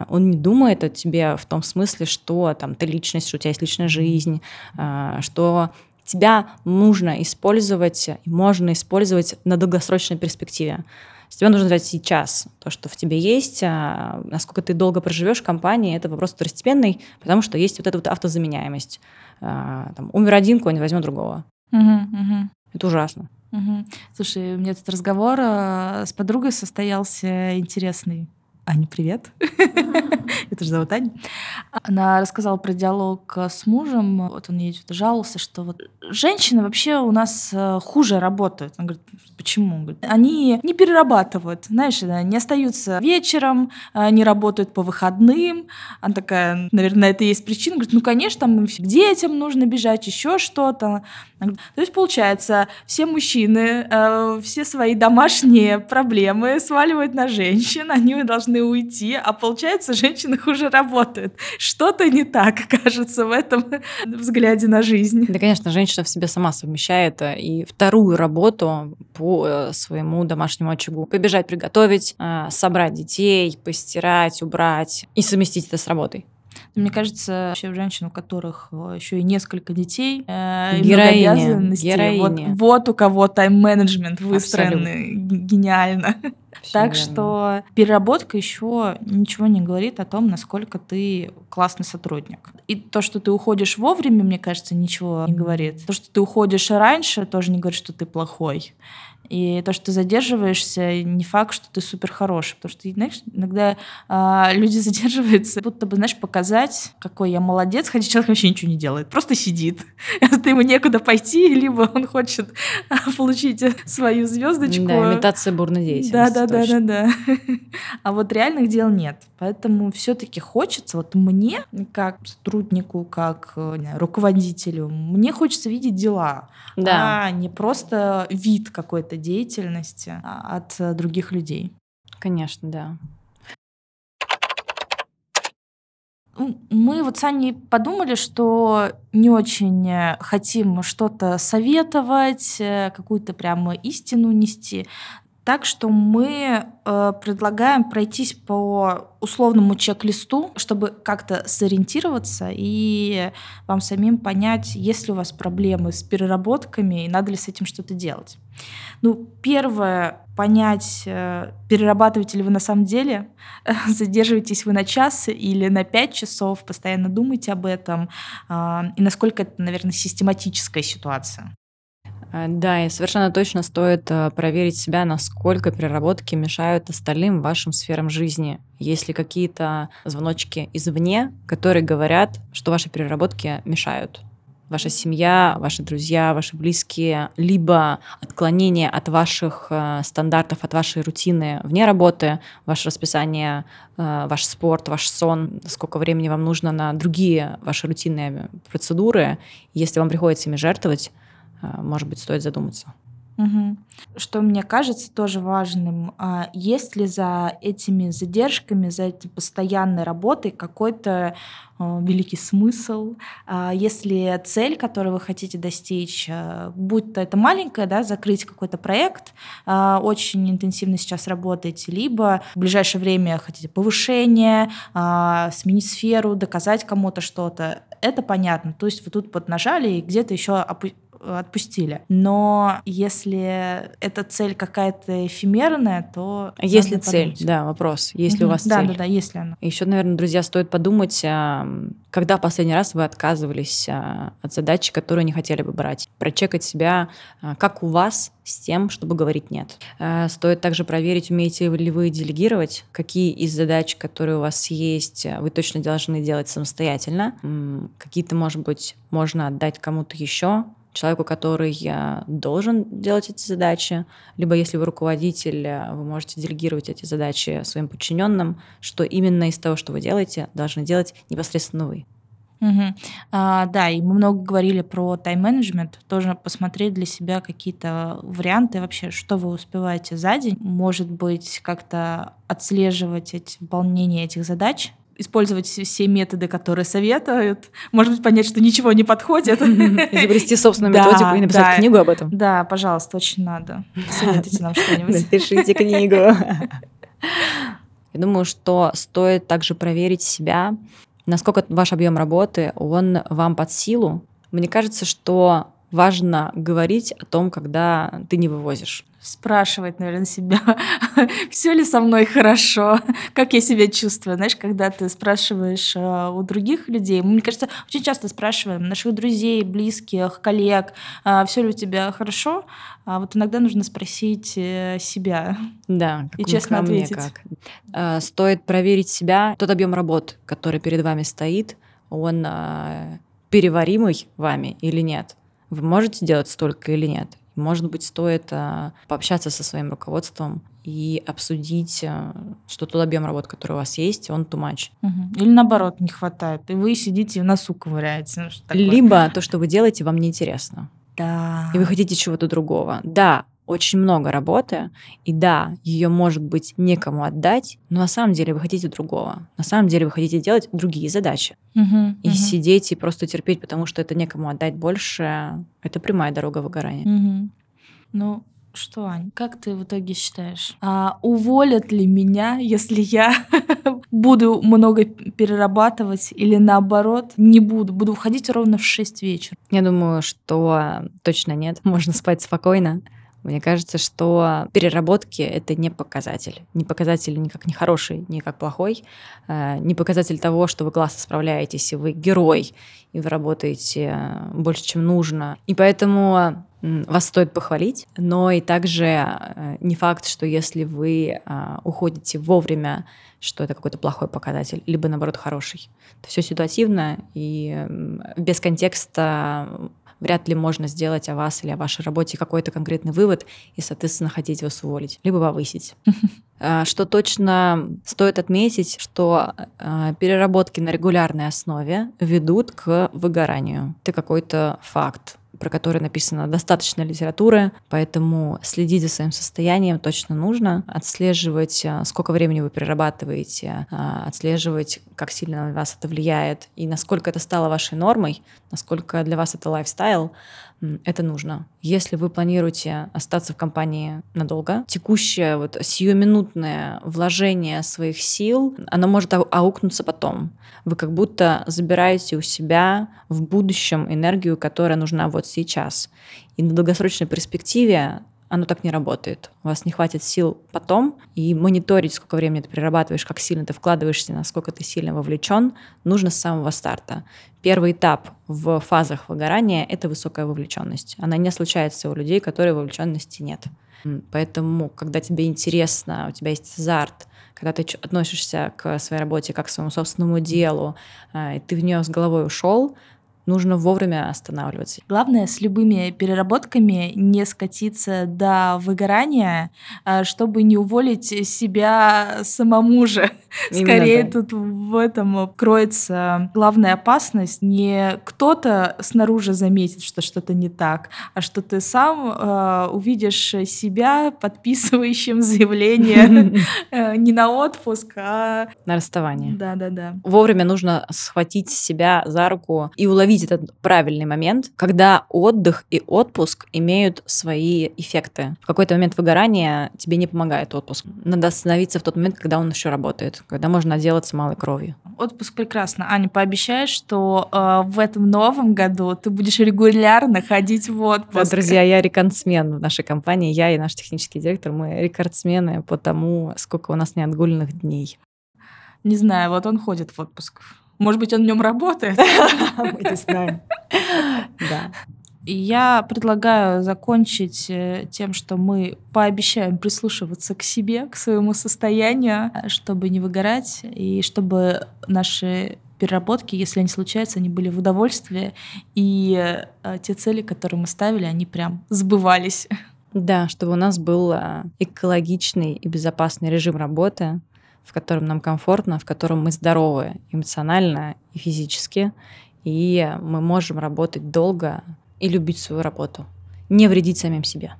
он не думает о тебе в том смысле, что там ты личность, что у тебя есть личная жизнь, что тебя нужно использовать и можно использовать на долгосрочной перспективе. Тебе нужно взять сейчас то, что в тебе есть. А насколько ты долго проживешь в компании, это вопрос второстепенный, потому что есть вот эта вот автозаменяемость. А, там, умер один, конь возьмет другого. Угу, угу. Это ужасно. Угу. Слушай, у меня этот разговор а, с подругой состоялся интересный. Аня, привет. Это же зовут Аня. Она рассказала про диалог с мужем. Вот он ей что-то жаловался, что вот женщины вообще у нас э, хуже работают. Он говорит, почему? Он говорит, они не перерабатывают, знаешь, не остаются вечером, э, не работают по выходным. Она такая, наверное, это и есть причина. Говорит, ну, конечно, там к детям нужно бежать, еще что-то. То есть, получается, все мужчины э, все свои домашние проблемы сваливают на женщин, они должны уйти, а получается, женщины хуже работают. Что-то не так, кажется, в этом взгляде на жизнь. Да, конечно, женщина в себе сама совмещает э, и вторую работу по э, своему домашнему очагу. Побежать, приготовить, э, собрать детей, постирать, убрать и совместить это с работой. Мне кажется, вообще женщин, у которых э, еще и несколько детей, э, героини, героини. Вот, вот у кого тайм-менеджмент выстроенный гениально. Все так верно. что переработка еще ничего не говорит о том, насколько ты классный сотрудник. И то, что ты уходишь вовремя, мне кажется, ничего не говорит. То, что ты уходишь раньше, тоже не говорит, что ты плохой. И то, что ты задерживаешься, не факт, что ты супер хороший. Потому что, знаешь, иногда э, люди задерживаются, будто бы, знаешь, показать, какой я молодец, хотя человек вообще ничего не делает, просто сидит. ты ему некуда пойти, либо он хочет получить свою звездочку. Да, имитация бурной деятельности. Да, да, да, да, да. А вот реальных дел нет. Поэтому все-таки хочется, вот мне, как сотруднику, как знаю, руководителю, мне хочется видеть дела, да. а не просто вид какой-то деятельности а, от э, других людей. Конечно, да. Мы вот с Аней подумали, что не очень э, хотим что-то советовать, э, какую-то прямо истину нести. Так что мы э, предлагаем пройтись по условному чек-листу, чтобы как-то сориентироваться и вам самим понять, есть ли у вас проблемы с переработками и надо ли с этим что-то делать. Ну, первое, понять, э, перерабатываете ли вы на самом деле, задерживаетесь вы на час или на пять часов, постоянно думайте об этом, э, и насколько это, наверное, систематическая ситуация. Э, да, и совершенно точно стоит э, проверить себя, насколько переработки мешают остальным вашим сферам жизни. Есть ли какие-то звоночки извне, которые говорят, что ваши переработки мешают ваша семья, ваши друзья, ваши близкие, либо отклонение от ваших э, стандартов, от вашей рутины вне работы, ваше расписание, ваш спорт, ваш сон, сколько времени вам нужно на другие ваши рутинные процедуры. Если вам приходится ими жертвовать, может быть, стоит задуматься. Угу. Что мне кажется тоже важным, а есть ли за этими задержками, за этой постоянной работой какой-то э, великий смысл? А если цель, которую вы хотите достичь, будь то это маленькая, да, закрыть какой-то проект, очень интенсивно сейчас работаете, либо в ближайшее время хотите повышение, сменить сферу, доказать кому-то что-то, это понятно. То есть вы тут поднажали и где-то еще отпустили. Но если эта цель какая-то эфемерная, то... Если цель, да, вопрос. Если угу. у вас да, цель. Да, да, да, если она. Еще, наверное, друзья, стоит подумать, а, когда последний раз вы отказывались а, от задачи, которые не хотели бы брать. Прочекать себя, а, как у вас с тем, чтобы говорить «нет». Стоит также проверить, умеете ли вы делегировать, какие из задач, которые у вас есть, вы точно должны делать самостоятельно. Какие-то, может быть, можно отдать кому-то еще, человеку, который должен делать эти задачи, либо если вы руководитель, э, вы можете делегировать эти задачи своим подчиненным, что именно из того, что вы делаете, должны делать непосредственно вы. Угу. А, да, и мы много говорили про тайм-менеджмент. Тоже посмотреть для себя какие-то варианты вообще, что вы успеваете за день. Может быть, как-то отслеживать эти, выполнение этих задач использовать все методы, которые советуют, может быть, понять, что ничего не подходит. Изобрести собственную методику и написать книгу об этом. Да, пожалуйста, очень надо. Советуйте нам что-нибудь. Напишите книгу. Я думаю, что стоит также проверить себя, насколько ваш объем работы, он вам под силу. Мне кажется, что важно говорить о том, когда ты не вывозишь спрашивать, наверное, себя, все ли со мной хорошо, как я себя чувствую. Знаешь, когда ты спрашиваешь э, у других людей, мне кажется, очень часто спрашиваем наших друзей, близких, коллег, э, все ли у тебя хорошо, а вот иногда нужно спросить э, себя. Да, и честно ответить. Как. Стоит проверить себя, тот объем работ, который перед вами стоит, он переваримый вами или нет. Вы можете делать столько или нет? Может быть, стоит а, пообщаться со своим руководством и обсудить, а, что тот объем работ, который у вас есть, он much. Угу. Или наоборот, не хватает, и вы сидите и в носу ковыряете. Ну, Либо то, что вы делаете, вам неинтересно. Да. И вы хотите чего-то другого. Да, очень много работы, и да, ее может быть некому отдать, но на самом деле вы хотите другого. На самом деле вы хотите делать другие задачи. Угу, и угу. сидеть и просто терпеть, потому что это некому отдать больше, это прямая дорога выгорания. Угу. Ну, что, Ань, как ты в итоге считаешь? А, уволят ли меня, если я буду много перерабатывать или наоборот не буду? Буду уходить ровно в 6 вечера. Я думаю, что точно нет. Можно спать спокойно. Мне кажется, что переработки — это не показатель. Не показатель никак не хороший, не как плохой. Э, не показатель того, что вы классно справляетесь, и вы герой, и вы работаете э, больше, чем нужно. И поэтому вас стоит похвалить, но и также э, не факт, что если вы уходите вовремя, что это какой-то плохой показатель, либо наоборот хороший. Это все ситуативно, и без контекста вряд ли можно сделать о вас или о вашей работе какой-то конкретный вывод и, соответственно, хотеть вас уволить, либо повысить. А, что точно стоит отметить, что а, переработки на регулярной основе ведут к выгоранию. Это какой-то факт про который написано достаточно литературы, поэтому следить за своим состоянием точно нужно, отслеживать, а, сколько времени вы перерабатываете, а, отслеживать, как сильно на вас это влияет и насколько это стало вашей нормой, насколько для вас это лайфстайл, это нужно. Если вы планируете остаться в компании надолго, текущее вот сиюминутное вложение своих сил, оно может аукнуться потом. Вы как будто забираете у себя в будущем энергию, которая нужна вот сейчас. И на долгосрочной перспективе оно так не работает. У вас не хватит сил потом, и мониторить, сколько времени ты перерабатываешь, как сильно ты вкладываешься, насколько ты сильно вовлечен, нужно с самого старта. Первый этап в фазах выгорания — это высокая вовлеченность. Она не случается у людей, которые вовлеченности нет. Поэтому, когда тебе интересно, у тебя есть азарт, когда ты относишься к своей работе как к своему собственному делу, а, и ты в нее с головой ушел, нужно вовремя останавливаться. Главное с любыми переработками не скатиться до выгорания, а, чтобы не уволить себя самому же. Именно Скорее так. тут в этом кроется главная опасность. Не кто-то снаружи заметит, что что-то не так, а что ты сам э, увидишь себя подписывающим заявление э, не на отпуск, а на расставание. Да, да, да. Вовремя нужно схватить себя за руку и уловить этот правильный момент, когда отдых и отпуск имеют свои эффекты. В какой-то момент выгорания тебе не помогает отпуск. Надо остановиться в тот момент, когда он еще работает, когда можно отделаться малой кровью. Отпуск прекрасно. Аня, пообещаешь, что э, в этом новом году ты будешь регулярно ходить в отпуск. Да, друзья, я рекордсмен в нашей компании. Я и наш технический директор, мы рекордсмены по тому, сколько у нас неотгульных дней. Не знаю, вот он ходит в отпуск. Может быть, он в нем работает? Мы не знаем. Да. Я предлагаю закончить э, тем, что мы пообещаем прислушиваться к себе, к своему состоянию, чтобы не выгорать, и чтобы наши переработки, если они случаются, они были в удовольствие, и э, те цели, которые мы ставили, они прям сбывались. Да, чтобы у нас был э, экологичный и безопасный режим работы, в котором нам комфортно, в котором мы здоровы эмоционально и физически, и мы можем работать долго и любить свою работу, не вредить самим себе.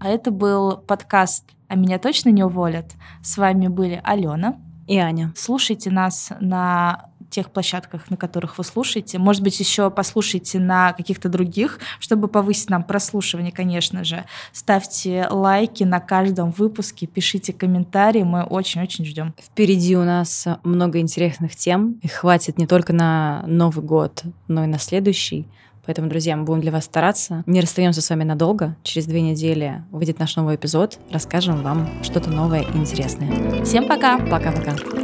А это был подкаст «А меня точно не уволят». С вами были Алена и Аня. Слушайте нас на тех площадках, на которых вы слушаете. Может быть, еще послушайте на каких-то других, чтобы повысить нам прослушивание, конечно же. Ставьте лайки на каждом выпуске, пишите комментарии, мы очень-очень ждем. Впереди у нас много интересных тем. Их хватит не только на Новый год, но и на следующий. Поэтому, друзья, мы будем для вас стараться. Не расстаемся с вами надолго. Через две недели выйдет наш новый эпизод. Расскажем вам что-то новое и интересное. Всем пока. Пока-пока.